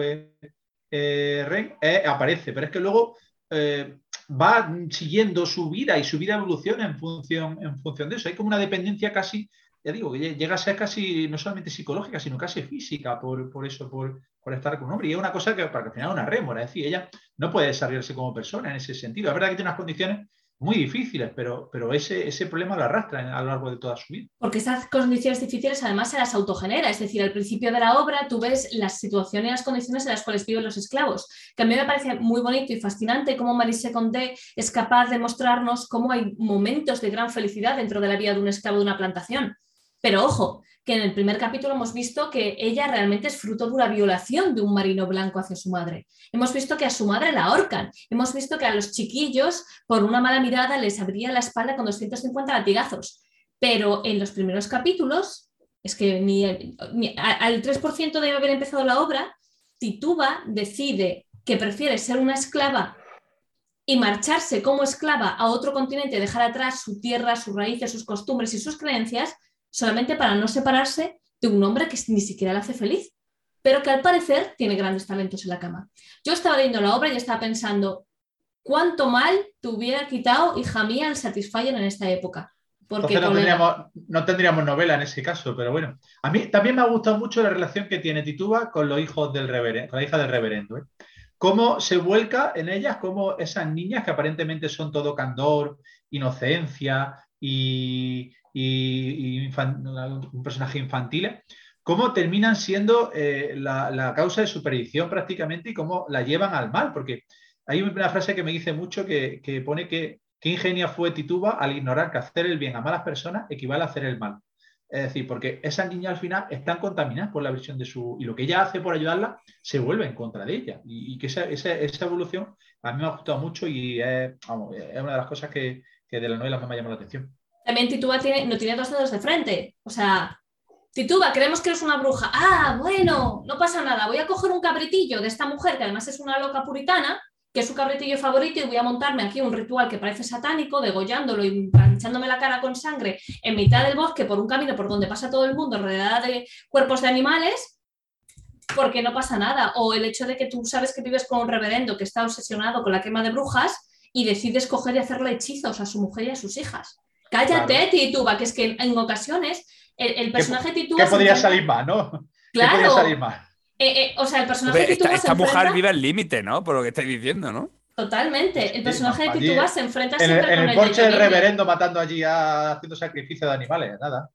eh, Ren eh, aparece, pero es que luego eh, va siguiendo su vida y su vida evoluciona en función, en función de eso. Hay como una dependencia casi, ya digo, que llega a ser casi no solamente psicológica, sino casi física por, por eso, por, por, estar con un hombre. Y es una cosa que para que al final una rémora, es decir, ella no puede desarrollarse como persona en ese sentido. Es verdad que tiene unas condiciones muy difíciles, pero, pero ese, ese problema lo arrastra a lo largo de toda su vida. Porque esas condiciones difíciles además se las autogenera, es decir, al principio de la obra tú ves las situaciones y las condiciones en las cuales viven los esclavos, que a mí me parece muy bonito y fascinante cómo Marise Condé es capaz de mostrarnos cómo hay momentos de gran felicidad dentro de la vida de un esclavo de una plantación. Pero ojo, que en el primer capítulo hemos visto que ella realmente es fruto de una violación de un marino blanco hacia su madre. Hemos visto que a su madre la ahorcan. Hemos visto que a los chiquillos, por una mala mirada, les abría la espalda con 250 latigazos. Pero en los primeros capítulos, es que ni, al 3% de haber empezado la obra, Tituba decide que prefiere ser una esclava y marcharse como esclava a otro continente, dejar atrás su tierra, sus raíces, sus costumbres y sus creencias, solamente para no separarse de un hombre que ni siquiera la hace feliz, pero que al parecer tiene grandes talentos en la cama. Yo estaba leyendo la obra y estaba pensando, ¿cuánto mal te hubiera quitado hija mía el Satisfyer en esta época? Porque no tendríamos, novela en ese caso, pero bueno. A mí también me ha gustado mucho la relación que tiene Tituba con los hijos del reverendo, la hija del reverendo. ¿eh? Cómo se vuelca en ellas, como esas niñas que aparentemente son todo candor, inocencia y, y, un personaje infantil, cómo terminan siendo eh, la, causa de su perdición prácticamente y cómo la llevan al mal, porque hay una frase que me dice mucho que, pone que qué ingenia fue Tituba al ignorar que hacer el bien a malas personas equivale a hacer el mal. Es decir, porque esas niñas al final están contaminadas por la visión de su... Y lo que ella hace por ayudarla se vuelve en contra de ella. Y, que esa, esa, evolución a mí me ha gustado mucho y es, es una de las cosas que, que de la novela me ha llamado la atención. También Tituba no tiene dos dedos de frente. O sea, Tituba, creemos que eres una bruja. Ah, bueno, no pasa nada. Voy a coger un cabritillo de esta mujer, que además es una loca puritana, que es su cabretillo favorito y voy a montarme aquí un ritual que parece satánico, degollándolo y manchándome la cara con sangre en mitad del bosque por un camino por donde pasa todo el mundo rodeada de cuerpos de animales, porque no pasa nada. O el hecho de que tú sabes que vives con un reverendo que está obsesionado con la quema de brujas y decides coger y hacerle hechizos a su mujer y a sus hijas. Cállate, Tituba, que es que en, ocasiones el, personaje Tituba... ¿Qué podría salir más, no? Claro. ¿Qué podría salir más? Eh, eh, o sea, el personaje de Tituba esta, mujer vive al límite, ¿no? Por lo que estáis diciendo, ¿no? Totalmente. El personaje de Tituba se enfrenta siempre en, el, con el porche del reverendo matando allí haciendo sacrificio de animales, nada.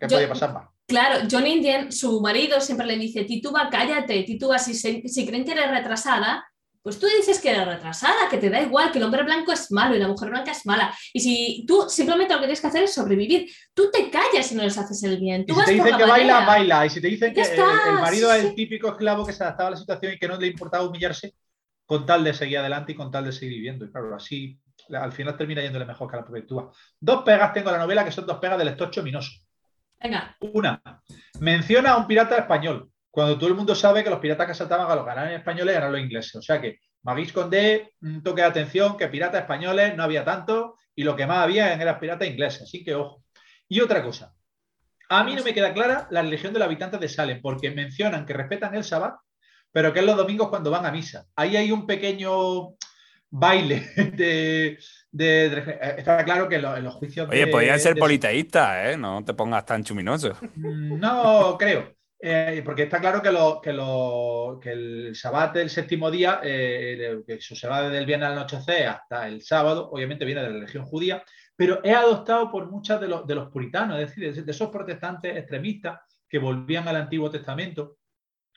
¿Qué podría pasar más? Claro, John Indian, su marido, siempre le dice, Tituba, cállate, Tituba, si, si creen que eres retrasada, pues tú dices que eres retrasada, que te da igual, que el hombre blanco es malo y la mujer blanca es mala. Y si tú simplemente lo que tienes que hacer es sobrevivir, tú te callas si no les haces el bien. y si te dicen que baila, baila. Y si te dicen que el, marido es el típico esclavo que se adaptaba a la situación y que no le importaba humillarse, con tal de seguir adelante y con tal de seguir viviendo. Y claro, así al final termina yéndole mejor que a la propia Dos pegas tengo en la novela que son dos pegas del estocho minoso. Venga. Una, menciona a un pirata español cuando todo el mundo sabe que los piratas que saltaban a los canales españoles eran los ingleses. O sea que Magis Condé, un toque de atención que piratas españoles no había tanto y lo que más había eran piratas ingleses. Así que ojo. Y otra cosa. A mí no me queda clara la religión de los habitantes de Salem, porque mencionan que respetan el sabbat, pero que es los domingos cuando van a misa. Ahí hay un pequeño baile <laughs> de, está claro que en los, juicios. Oye, podrían ser politeístas, ¿eh? No te pongas tan chuminoso. No creo. Eh, porque está claro que, lo, que, lo, que el Shabbat del séptimo día, eh, que va desde el viernes al anochecer hasta el sábado, obviamente viene de la religión judía, pero es adoptado por muchos de los, de los puritanos, es decir, de esos protestantes extremistas que volvían al Antiguo Testamento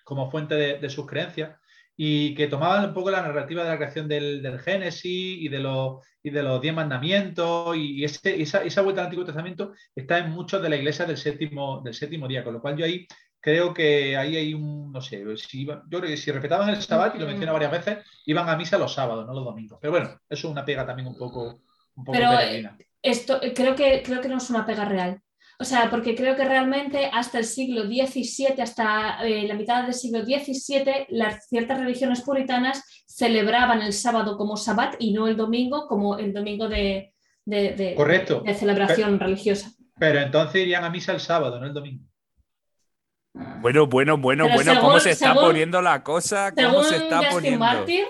como fuente de, sus creencias y que tomaban un poco la narrativa de la creación del, Génesis y de, los, y de los diez mandamientos y esa, esa, vuelta al Antiguo Testamento está en muchos de la iglesia del séptimo, del séptimo día, con lo cual yo ahí creo que ahí hay un, no sé, si yo creo que si respetaban el sábado, y lo menciono varias veces, iban a misa los sábados, no los domingos. Pero bueno, eso es una pega también un poco, un poco Pero eh, esto eh, creo que, creo que no es una pega real. O sea, porque creo que realmente hasta el siglo XVII, hasta eh, la mitad del siglo XVII, las ciertas religiones puritanas celebraban el sábado como sabbat y no el domingo como el domingo de, Correcto. de celebración religiosa. Pero entonces irían a misa el sábado, no el domingo. Bueno, bueno, bueno, bueno, ¿cómo se está poniendo la cosa? ¿Cómo se está Justin poniendo? Martin,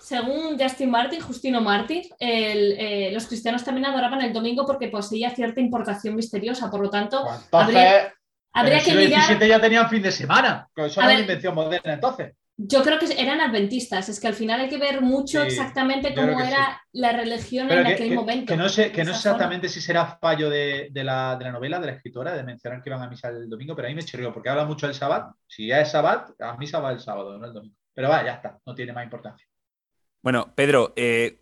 según Justin Martin, Justino Martin, eh, los cristianos también adoraban el domingo porque poseía cierta importación misteriosa, por lo tanto, habría, que mirar... ya tenían fin de semana, eso era una invención moderna entonces. Yo creo que eran adventistas, es que al final hay que ver mucho exactamente cómo era la religión en aquel momento. Que no sé, que no exactamente si será fallo de, la, novela, de la escritora, de mencionar que iban a misa el domingo, pero ahí me chirrió, porque habla mucho del sábado. Si ya es sábado, a misa va el sábado, no el domingo. Pero va, ya está, no tiene más importancia. Bueno, Pedro, eh,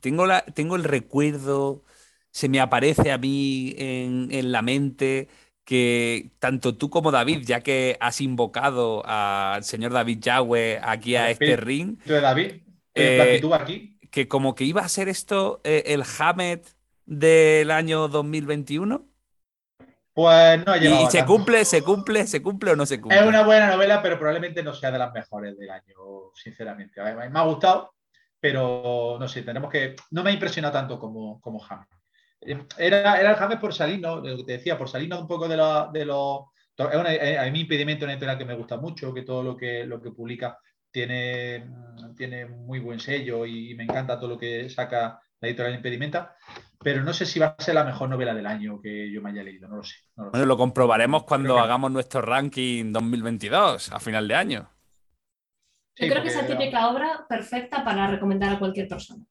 tengo, la, tengo el recuerdo, se me aparece a mí en, en la mente que tanto tú como David, ya que has invocado al señor David Yahweh aquí a este ring. de David, eh, aquí. Que como que iba a ser esto eh, el Hamed del año 2021. Pues no ha llegado. ¿Y se cumple, se cumple, se cumple o no se cumple? Es una buena novela, pero probablemente no sea de las mejores del año, sinceramente. Me ha gustado, pero no sé, tenemos que. No me ha impresionado tanto como, como Hamed. Era, era el James por salir, ¿no? Lo que te decía, por salirnos un poco de los... De es a mí impedimento una editorial que me gusta mucho, que todo lo que, lo que publica tiene, tiene muy buen sello y me encanta todo lo que saca la editorial Impedimenta, pero no sé si va a ser la mejor novela del año que yo me haya leído, no lo sé. bueno, lo comprobaremos cuando hagamos nuestro ranking 2022, a final de año. Yo creo que es la típica obra perfecta para recomendar a cualquier persona.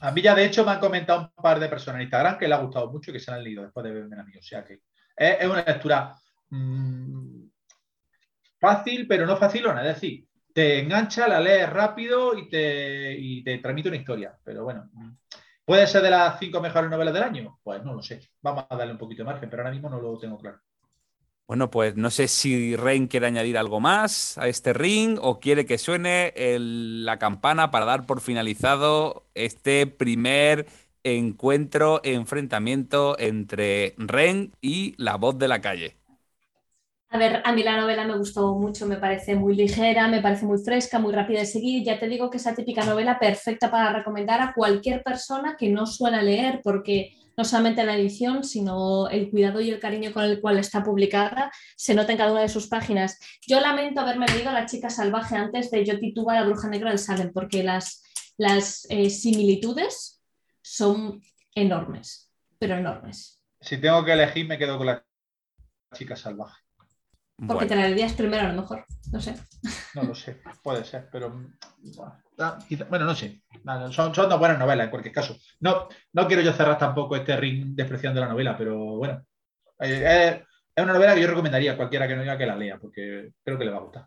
A mí ya de hecho me han comentado un par de personas en Instagram que le ha gustado mucho y que se han leído después de verme a mí. O sea que es, una lectura mm, fácil, pero no facilona. Es decir, te engancha, la lees rápido y te, y te transmite una historia. Pero bueno, ¿puede ser de las cinco mejores novelas del año? Pues no lo sé. Vamos a darle un poquito de margen, pero ahora mismo no lo tengo claro. Bueno, pues no sé si Rein quiere añadir algo más a este ring o quiere que suene la campana para dar por finalizado este primer encuentro, enfrentamiento entre Ren y la voz de la calle. A ver, a mí la novela me gustó mucho, me parece muy ligera, me parece muy fresca, muy rápida de seguir. Ya te digo que es la típica novela perfecta para recomendar a cualquier persona que no suele leer, porque no solamente la edición, sino el cuidado y el cariño con el cual está publicada se nota en cada una de sus páginas. Yo lamento haberme leído La chica salvaje antes de Yo tituba la bruja negra del Salem, porque las, las eh, similitudes son enormes, pero enormes. Si tengo que elegir, me quedo con la chica salvaje. Porque te la leerías primero a lo mejor, no sé. No lo sé, puede ser, pero bueno, no sé. Son, son dos buenas novelas en cualquier caso. No, no quiero yo cerrar tampoco este ring despreciando la novela, pero bueno. Eh, es una novela que yo recomendaría a cualquiera que no diga que la lea, porque creo que le va a gustar.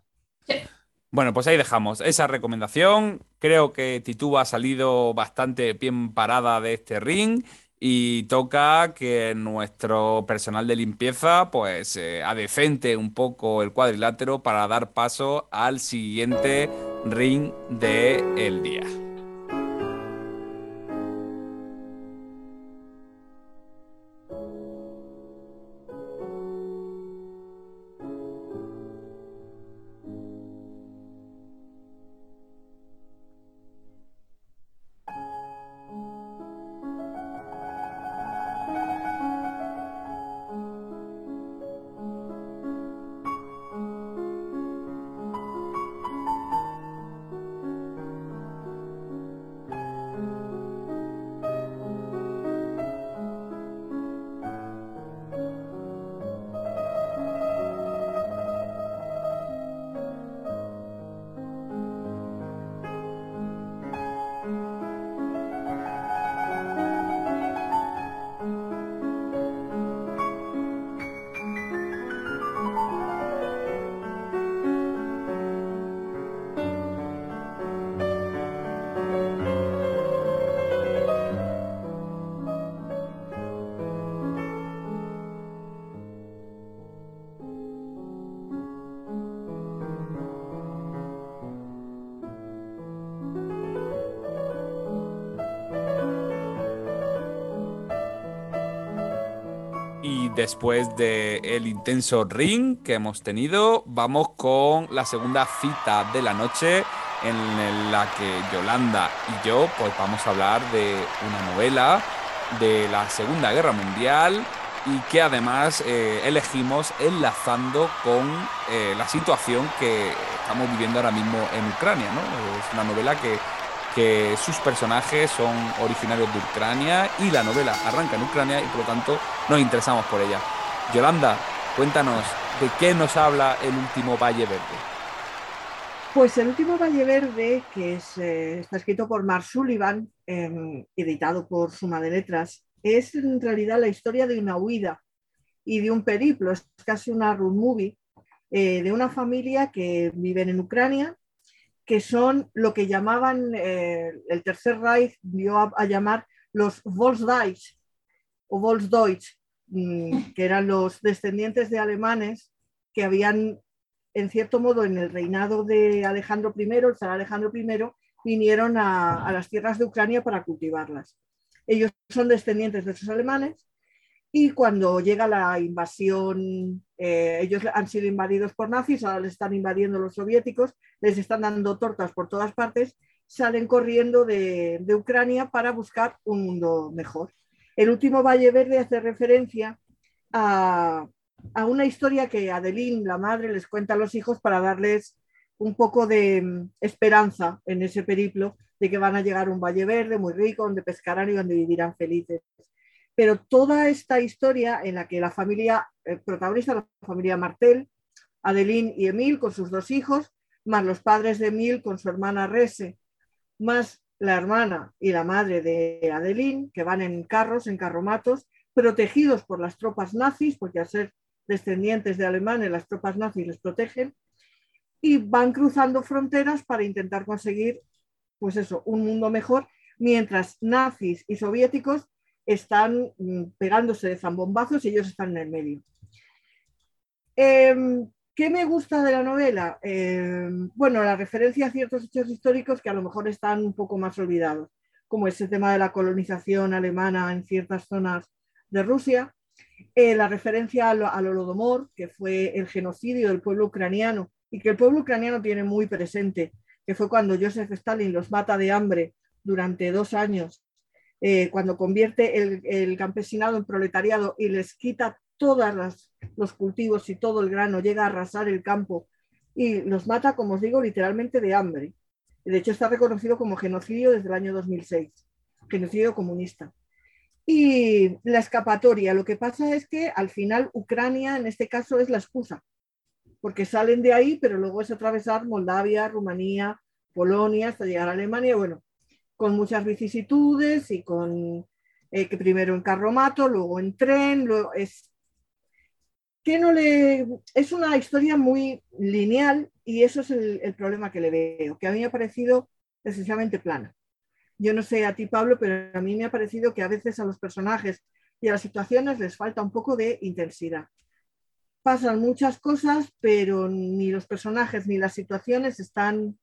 Bueno, pues ahí dejamos esa recomendación. Creo que Titúa ha salido bastante bien parada de este ring y toca que nuestro personal de limpieza pues eh, adecente un poco el cuadrilátero para dar paso al siguiente ring del el día. Después del intenso ring que hemos tenido, vamos con la segunda cita de la noche en la que Yolanda y yo pues vamos a hablar de una novela de la Segunda Guerra Mundial y que además eh, elegimos enlazando con eh, la situación que estamos viviendo ahora mismo en Ucrania. ¿no? Es una novela que que sus personajes son originarios de Ucrania y la novela arranca en Ucrania y por lo tanto nos interesamos por ella. Yolanda, cuéntanos, ¿de qué nos habla el último Valle Verde? Pues el último Valle Verde, que eh, está escrito por Mark Sullivan, em, editado por Suma de Letras, es en realidad la historia de una huida y de un periplo, es casi una road movie, eh, de una familia que vive en Ucrania que son lo que llamaban, eh, el Tercer Reich dio a, llamar los Volksdeutsch o Volksdeutsch, que eran los descendientes de alemanes que habían, en cierto modo, en el reinado de Alejandro I, el zar Alejandro I, vinieron a, las tierras de Ucrania para cultivarlas. Ellos son descendientes de esos alemanes y cuando llega la invasión, eh, ellos han sido invadidos por nazis, ahora les están invadiendo los soviéticos, les están dando tortas por todas partes, salen corriendo de, Ucrania para buscar un mundo mejor. El último Valle Verde hace referencia a, una historia que Adeline, la madre, les cuenta a los hijos para darles un poco de mm, esperanza en ese periplo de que van a llegar a un Valle Verde muy rico, donde pescarán y donde vivirán felices. Pero toda esta historia en la que la familia el protagonista, la familia Martel, Adeline y Emil con sus dos hijos, más los padres de Emil con su hermana Rese, más la hermana y la madre de Adeline, que van en carros, en carromatos, protegidos por las tropas nazis, porque al ser descendientes de alemanes, las tropas nazis les protegen, y van cruzando fronteras para intentar conseguir, pues eso, un mundo mejor, mientras nazis y soviéticos están mm, pegándose de zambombazos y ellos están en el medio. Em, ¿Qué me gusta de la novela? Em, bueno, la referencia a ciertos hechos históricos que a lo mejor están un poco más olvidados, como ese tema de la colonización alemana en ciertas zonas de Rusia. Eh, la referencia al, al Holodomor, que fue el genocidio del pueblo ucraniano y que el pueblo ucraniano tiene muy presente, que fue cuando Joseph Stalin los mata de hambre durante dos años, eh, cuando convierte el, el, campesinado en proletariado y les quita todos los cultivos y todo el grano, llega a arrasar el campo y los mata, como os digo, literalmente de hambre. De hecho, está reconocido como genocidio desde el año 2006, genocidio comunista. Y la escapatoria, lo que pasa es que al final Ucrania, en este caso, es la excusa, porque salen de ahí, pero luego es atravesar Moldavia, Rumanía, Polonia, hasta llegar a Alemania, bueno, con muchas vicisitudes y con eh, que primero en carromato, luego en tren, es que no le es una historia muy lineal y eso es el, el, problema que le veo, que a mí me ha parecido excesivamente plana. Yo no sé a ti, Pablo, pero a mí me ha parecido que a veces a los personajes y a las situaciones les falta un poco de intensidad. Pasan muchas cosas, pero ni los personajes ni las situaciones están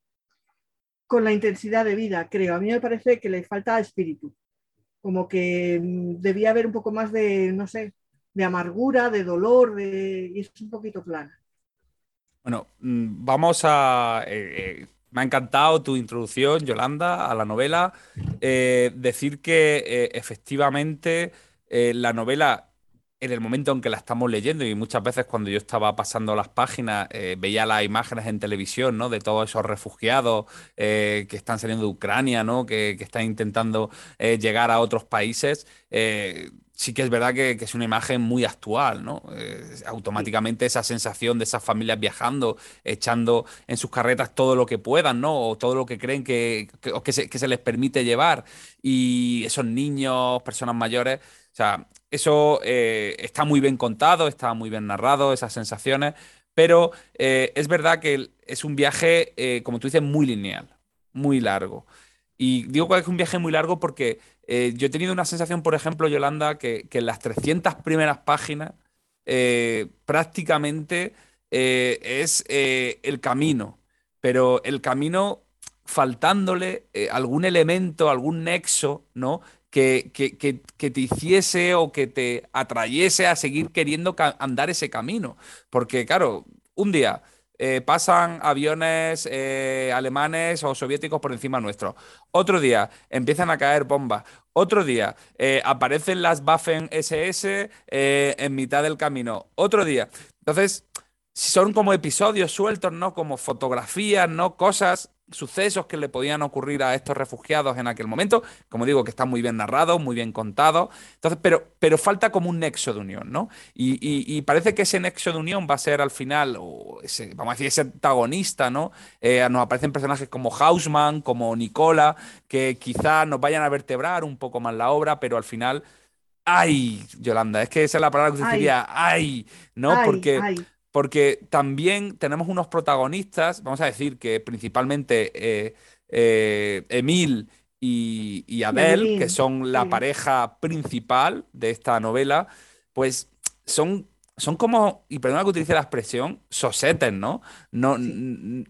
con la intensidad de vida, creo. A mí me parece que le falta espíritu, como que mm, debía haber un poco más de, no sé, de amargura, de dolor, de... y es un poquito plana. Bueno, mm, vamos a... Eh, eh, me ha encantado tu introducción, Yolanda, a la novela. Eh, decir que efectivamente la novela en el momento en que la estamos leyendo y muchas veces cuando yo estaba pasando las páginas eh, veía las imágenes en televisión, ¿no? De todos esos refugiados eh, que están saliendo de Ucrania, ¿no? Que, están intentando eh, llegar a otros países. sí que es verdad que, es una imagen muy actual, ¿no? automáticamente esa sensación de esas familias viajando, echando en sus carretas todo lo que puedan, ¿no? O todo lo que creen que, que, que se les permite llevar. Y esos niños, personas mayores, o sea, eso eh, está muy bien contado, está muy bien narrado, esas sensaciones, pero eh, es verdad que es un viaje, eh, como tú dices, muy lineal, muy largo. Y digo que es un viaje muy largo porque yo he tenido una sensación, por ejemplo, Yolanda, que, que en las 300 primeras páginas prácticamente es el camino, pero el camino faltándole algún elemento, algún nexo, ¿no? Que, que, que, que, te hiciese o que te atrayese a seguir queriendo andar ese camino. Porque, claro, un día eh, pasan aviones eh, alemanes o soviéticos por encima nuestro. Otro día empiezan a caer bombas. Otro día eh, aparecen las Waffen SS en mitad del camino. Otro día. Entonces, son como episodios sueltos, ¿no? Como fotografías, ¿no? Cosas sucesos que le podían ocurrir a estos refugiados en aquel momento, como digo, que están muy bien narrados, muy bien contados, entonces, pero, pero falta como un nexo de unión, ¿no? Y, y, y, parece que ese nexo de unión va a ser al final, o ese, vamos a decir, ese antagonista, ¿no? Eh, nos aparecen personajes como Hausman, como Nicola, que quizás nos vayan a vertebrar un poco más la obra, pero al final... ¡Ay! Yolanda, es que esa es la palabra que usted diría, ¡ay! ¿No? Ay, Porque ay porque también tenemos unos protagonistas, vamos a decir que principalmente eh, eh, Emil y, y Emil, que son la sí. pareja principal de esta novela, pues son, son como, y perdona que utilice la expresión, sosetes, ¿no? No, Sí.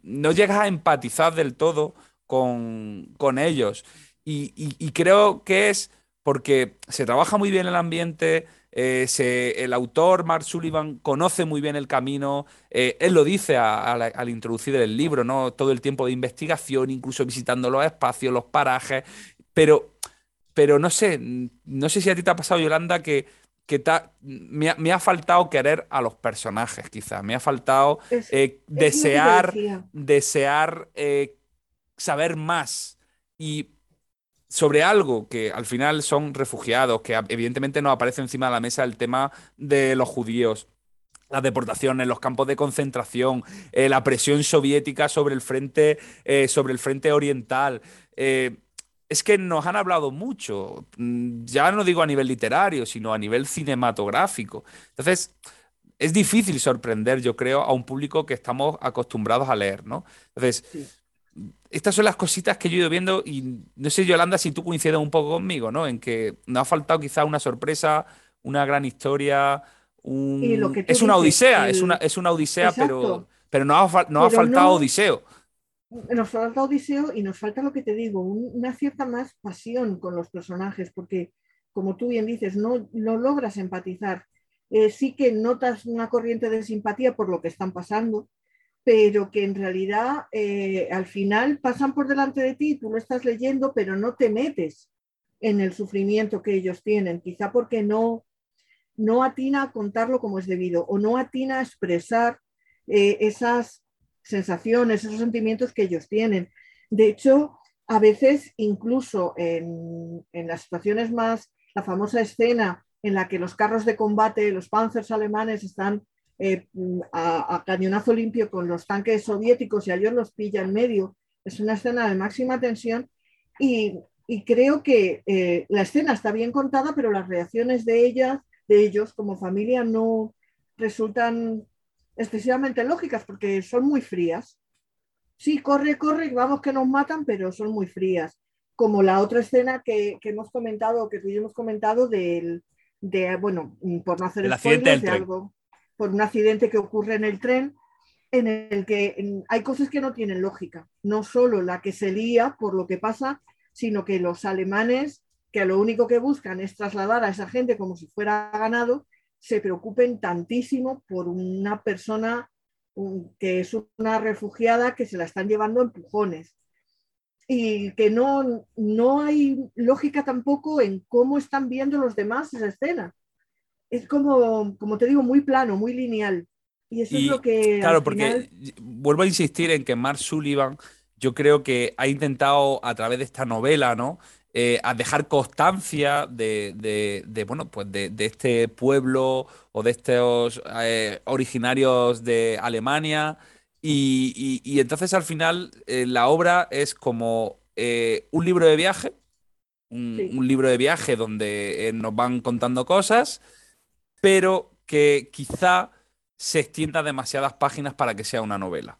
no llegas a empatizar del todo con, con ellos. Y, y- y creo que es porque se trabaja muy bien el ambiente, eh, se- el autor, Mark Sullivan, conoce muy bien el camino, eh, él lo dice a- a la- al introducir el libro, ¿no? Todo el tiempo de investigación, incluso visitando los espacios, los parajes, pero, pero no sé, no sé si a ti te ha pasado, Yolanda, que, que te ha- me ha, me ha faltado querer a los personajes, quizás, me ha faltado Es, eh, desear, desear saber más. Y sobre algo que al final son refugiados, que evidentemente no aparece encima de la mesa el tema de los judíos. Las deportaciones, los campos de concentración, eh, la presión soviética sobre el frente, eh, sobre el frente oriental. Eh, es que nos han hablado mucho, mm, ya no digo a nivel literario, sino a nivel cinematográfico. Entonces, es difícil sorprender, yo creo, a un público que estamos acostumbrados a leer, ¿no? Entonces. Estas son las cositas que yo he ido viendo y no sé, Yolanda, si tú coincides un poco conmigo, ¿no? En que nos ha faltado quizá una sorpresa, una gran historia, un... Lo que es una dices, odisea, es una, es una odisea, pero, pero nos ha, nos ha faltado no- Odiseo. Nos falta Odiseo y nos falta lo que te digo, un- una cierta más pasión con los personajes, porque como tú bien dices, no, no logras empatizar. eh, sí que notas una corriente de simpatía por lo que están pasando, pero que en realidad eh, al final pasan por delante de ti, tú lo estás leyendo, pero no te metes en el sufrimiento que ellos tienen, quizá porque no, no atina a contarlo como es debido o no atina a expresar eh, esas sensaciones, esos sentimientos que ellos tienen. De hecho, a veces incluso en, en las situaciones más, la famosa escena en la que los carros de combate, los panzers alemanes están eh, a, cañonazo limpio con los tanques soviéticos y a ellos los pilla en medio. Es una escena de máxima tensión y, creo que eh, la escena está bien contada, pero las reacciones de ellas, de ellos como familia no resultan excesivamente lógicas porque son muy frías. Sí, corre, corre, vamos que nos matan, pero son muy frías. Como la otra escena que, hemos comentado, que hemos comentado del, de, bueno, por no hacer spoilers, de algo, por un accidente que ocurre en el tren en el que hay cosas que no tienen lógica. No solo la que se lía por lo que pasa, sino que los alemanes, que lo único que buscan es trasladar a esa gente como si fuera ganado, se preocupen tantísimo por una persona que es una refugiada que se la están llevando empujones. Y que no, no hay lógica tampoco en cómo están viendo los demás esa escena es como, como te digo, muy plano, muy lineal. Y eso es lo que. Claro, porque vuelvo a insistir en que Mark Sullivan, yo creo que ha intentado a través de esta novela, ¿no? Eh, a dejar constancia de, bueno, pues de, este pueblo o de estos eh, originarios de Alemania. Y, entonces al final eh, la obra es como un libro de viaje, un libro de viaje donde nos van contando cosas pero que quizá se extienda demasiadas páginas para que sea una novela.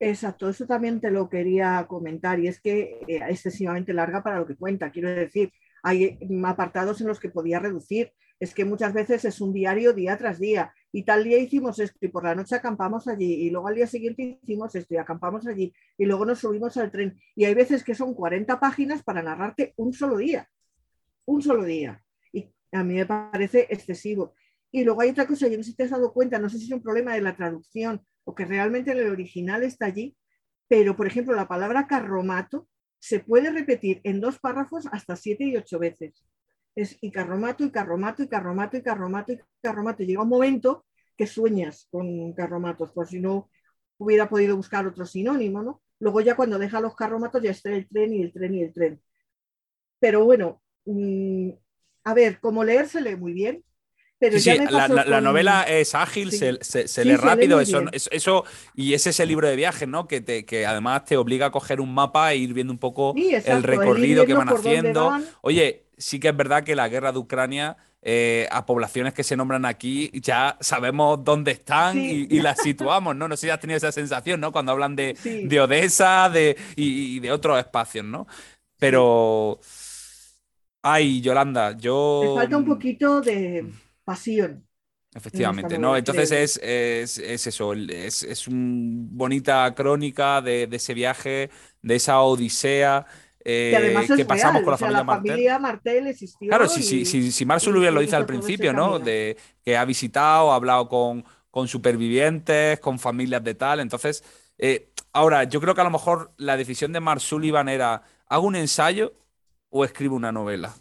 Exacto, eso también te lo quería comentar y es que eh, excesivamente larga para lo que cuenta. Quiero decir, hay apartados en los que podía reducir. Es que muchas veces es un diario día tras día y tal día hicimos esto y por la noche acampamos allí y luego al día siguiente hicimos esto y acampamos allí y luego nos subimos al tren. Y hay veces que son 40 páginas para narrarte un solo día, un solo día. Y a mí me parece excesivo. Y luego hay otra cosa, yo no sé si te has dado cuenta, no sé si es un problema de la traducción o que realmente el original está allí, pero por ejemplo la palabra carromato se puede repetir en dos párrafos hasta siete y ocho veces. Es y carromato, y carromato, y carromato, y carromato, y carromato. Llega un momento que sueñas con carromatos, por si no hubiera podido buscar otro sinónimo, ¿no? Luego ya cuando deja los carromatos ya está el tren y el tren y el tren. Pero bueno, mm, a ver, como leer se lee muy bien, sí, la, novela es ágil, se, lee rápido, eso, eso, y ese es el libro de viajes, ¿no? Que, te, que además te obliga a coger un mapa e ir viendo un poco el recorrido que van haciendo. Oye, sí que es verdad que la guerra de Ucrania, eh, a poblaciones que se nombran aquí, ya sabemos dónde están y, las situamos, ¿no? No sé si has tenido esa sensación, ¿no? Cuando hablan de, <laughs> Odessa de, y, de otros espacios, ¿no? Pero... Ay, Yolanda, yo... Me falta un poquito de pasión. Efectivamente, ¿no? Entonces es, es, eso, es, es una bonita crónica de, ese viaje, de esa odisea. Eh, que pasamos con la, familia, la familia Martel. existió. Claro, si, si, si, si lo dice al principio, ¿no? De que ha visitado, ha hablado con, con supervivientes, con familias de tal. Entonces, eh, ahora, yo creo que a lo mejor la decisión de Mark Sullivan era: ¿hago un ensayo o escribo una novela?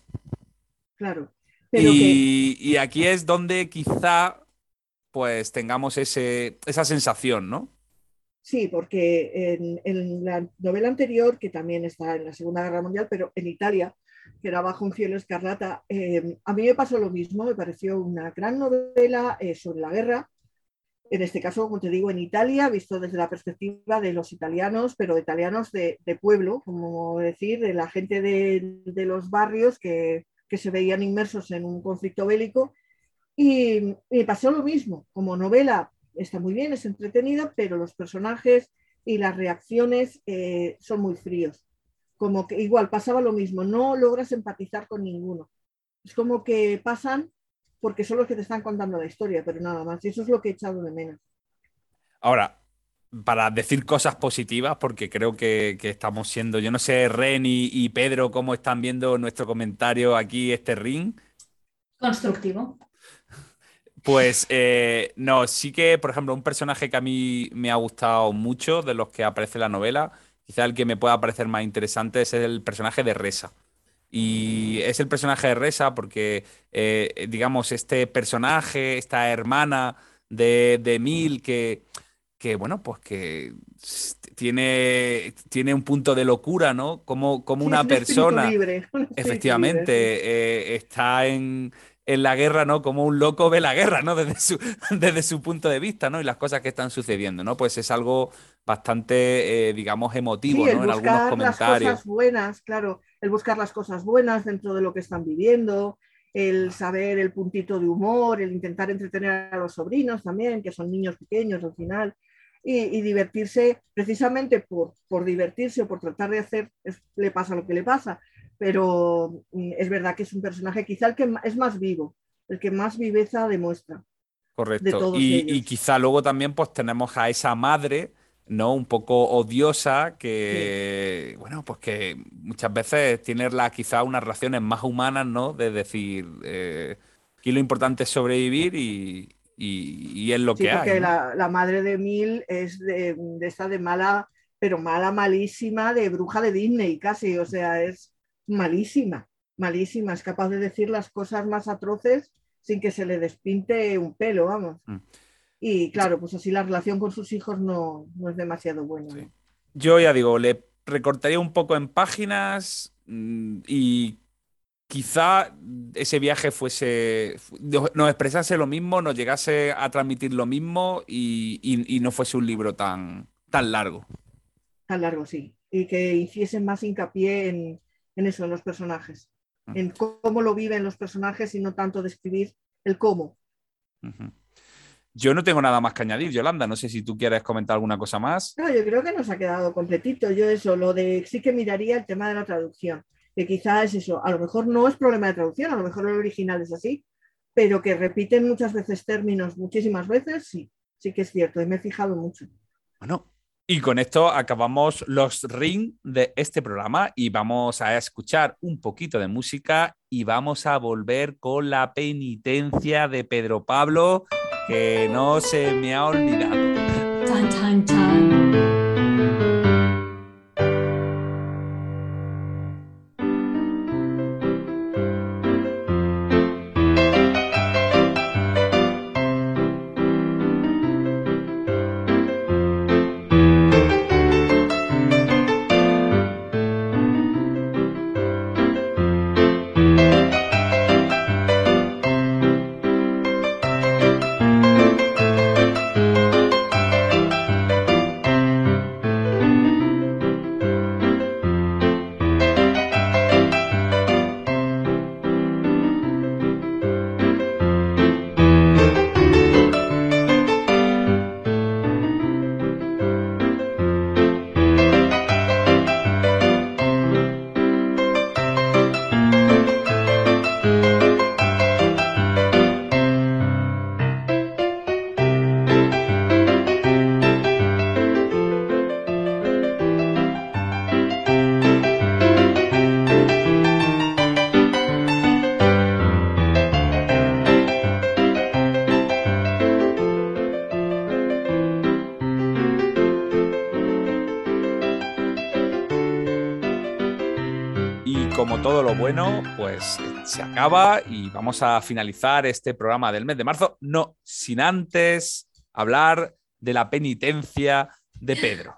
Claro y, aquí es donde quizá pues tengamos ese, esa sensación, ¿no? Sí, porque en, la novela anterior, que también está en la Segunda Guerra Mundial, pero en Italia, que era Bajo un cielo escarlata, eh, a mí me pasó lo mismo, me pareció una gran novela eh, sobre la guerra, en este caso, como te digo, en Italia, visto desde la perspectiva de los italianos, pero italianos de, pueblo, como decir, de la gente de, de los barrios que, que se veían inmersos en un conflicto bélico. Y me pasó lo mismo, como novela está muy bien, es entretenida, pero los personajes y las reacciones eh, son muy fríos. Como que igual pasaba lo mismo, no logras empatizar con ninguno. Es como que pasan porque son los que te están contando la historia, pero nada más. Y eso es lo que he echado de menos. Ahora, para decir cosas positivas, porque creo que, estamos siendo, yo no sé, Ren y, Pedro, cómo están viendo nuestro comentario aquí, este ring. Constructivo. Pues eh, no, sí que, por ejemplo, un personaje que a mí me ha gustado mucho de los que aparece en la novela, quizá el que me pueda parecer más interesante es el personaje de Resa. Y es el personaje de Resa porque, eh, digamos, este personaje, esta hermana de, de Emil, que, que, bueno, pues que tiene, tiene un punto de locura, ¿no? Como, como una persona, <laughs> efectivamente, eh, está en, en la guerra, ¿no? Como un loco ve la guerra, ¿no? <laughs> Desde su, desde su punto de vista, ¿no? Y las cosas que están sucediendo, ¿no? Pues es algo bastante, eh, digamos, emotivo, ¿no? En algunos comentarios. Las cosas buenas, claro, el buscar las cosas buenas dentro de lo que están viviendo, el saber el puntito de humor, el intentar entretener a los sobrinos también, que son niños pequeños al final, y, divertirse precisamente por, por divertirse o por tratar de hacer, le pasa lo que le pasa, pero mm, es verdad que es un personaje quizá el que es más vivo, el que más viveza demuestra. Correcto. Y, quizá luego también pues tenemos a esa madre, ¿no? Un poco odiosa, que, bueno, pues que muchas veces tiene la, quizá unas relaciones más humanas, ¿no? De decir, eh, lo importante es sobrevivir y, y, es lo que hay. Porque la, madre de Mil es de, de esta de mala, pero mala, malísima, de bruja de Disney casi, o sea, es malísima, malísima, es capaz de decir las cosas más atroces sin que se le despinte un pelo, vamos. Mm. Y claro, pues así la relación con sus hijos no, es demasiado buena. Yo ya digo, le recortaría un poco en páginas mm, y quizá ese viaje fuese, nos expresase lo mismo, nos llegase a transmitir lo mismo y, no fuese un libro tan, tan largo. Tan largo, sí. Y que hiciesen más hincapié en, en eso, en los personajes, mm. en cómo lo viven los personajes y no tanto describir el cómo. Yo no tengo nada más que añadir, Yolanda. No sé si tú quieres comentar alguna cosa más. No, yo creo que nos ha quedado completito. Yo eso, lo de sí que miraría el tema de la traducción, que quizás es eso. A lo mejor no es problema de traducción, a lo mejor el original es así, pero que repiten muchas veces términos muchísimas veces, sí, sí que es cierto. Y me he fijado mucho. Bueno, y con esto acabamos los ring de este programa y vamos a escuchar un poquito de música y vamos a volver con la penitencia de Pedro Pablo que no se me ha olvidado. Bueno, pues se acaba y vamos a finalizar este programa del mes de marzo, no sin antes hablar de la penitencia de Pedro.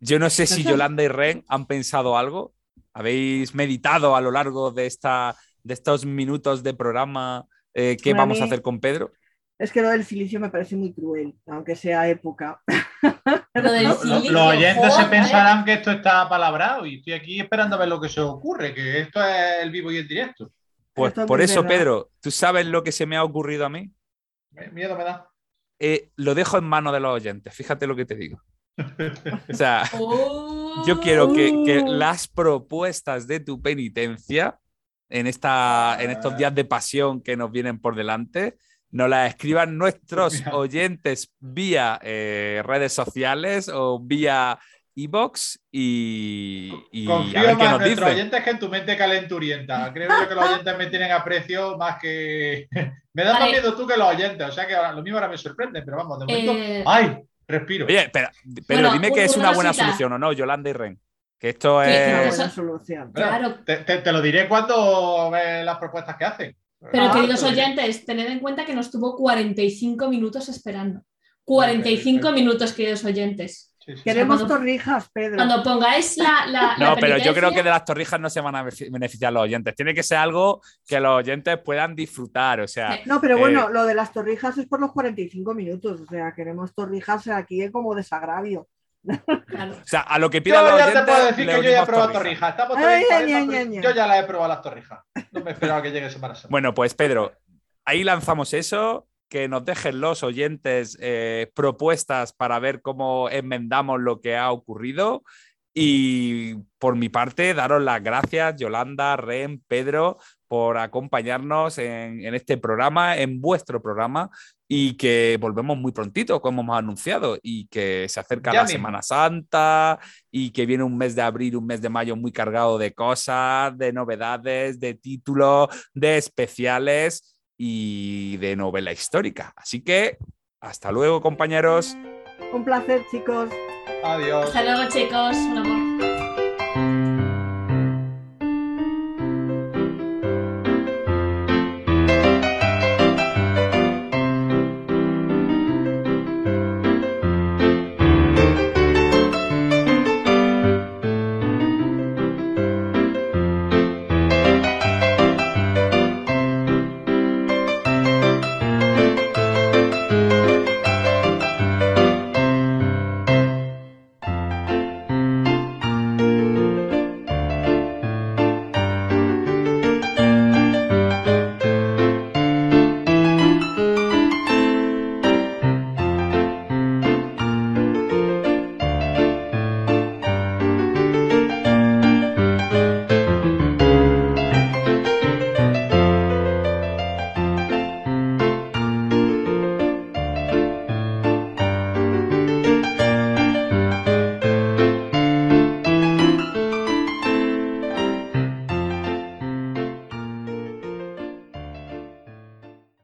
yo no sé si Yolanda y Ren han pensado algo. ¿Habéis meditado a lo largo de, esta, de estos minutos de programa eh, qué vamos a hacer con Pedro? Es que lo del silicio me parece muy cruel, aunque sea época. <laughs> <laughs> los oyentes se pensarán que esto está palabrado y estoy aquí esperando a ver lo que se ocurre, que esto es el vivo y el directo. Pues por eso, Pedro, ¿tú sabes lo que se me ha ocurrido a mí? Miedo me da. Eh, lo dejo en manos de los oyentes, fíjate lo que te digo. <laughs> o sea, yo quiero que, que, oh. las propuestas de tu penitencia en, esta, en estos días de pasión que nos vienen por delante, nos la escriban <laughs> nuestros oyentes vía eh, redes sociales o vía Evox y, y Confío a ver qué más nos en nuestros oyentes que en tu mente calenturienta. Creo yo que los oyentes me tienen aprecio más que. <laughs> me da más miedo tú que los oyentes. O sea que ahora- lo mismo ahora me sorprende, pero vamos, de momento. Eh, ¡Ay! Respiro. Oye, pero, pero Bueno, dime que una es una buena solución o no, Yolanda y Ren. Que esto Que- Una es. buena eso- solución. Bueno, claro. te, te- te lo diré cuando ve las propuestas que hacen. Pero Ah, queridos diré. oyentes, tened en cuenta que nos tuvo 45 minutos esperando. 45 Ok. minutos, queridos oyentes. Sí, sí. Queremos cuando- torrijas, Pedro. Cuando pongáis la. la- la No, pero yo creo que de las torrijas no se van a benefi- beneficiar los oyentes. Tiene que ser algo que los oyentes puedan disfrutar. O sea. No, pero Eh, bueno, lo de las torrijas es por los 45 minutos. O sea, queremos torrijas aquí como desagravio. Claro. o sea, a lo que Yo pidan los ya oyentes. te puedo decir que yo ya he probado torrijas. torrijas. Estamos Ay, todavía en ay, 40, ay, pero ay, Yo ya las he probado las torrijas. No me esperaba que llegue Semana Santa. Bueno, pues Pedro, ahí lanzamos eso. Que nos dejen los oyentes eh, propuestas para ver cómo enmendamos lo que ha ocurrido. Y por mi parte, daros las gracias, Yolanda, Ren, Pedro, por acompañarnos en, en este programa, en vuestro programa, y que volvemos muy prontito, como hemos anunciado, y que se acerca Ya la mismo. Semana Santa, y que viene un mes de abril, un mes de mayo muy cargado de cosas, de novedades, de títulos, de especiales y de novela histórica. Así que, hasta luego, compañeros. Un placer, chicos. Adiós. Hasta luego, chicos. Un amor.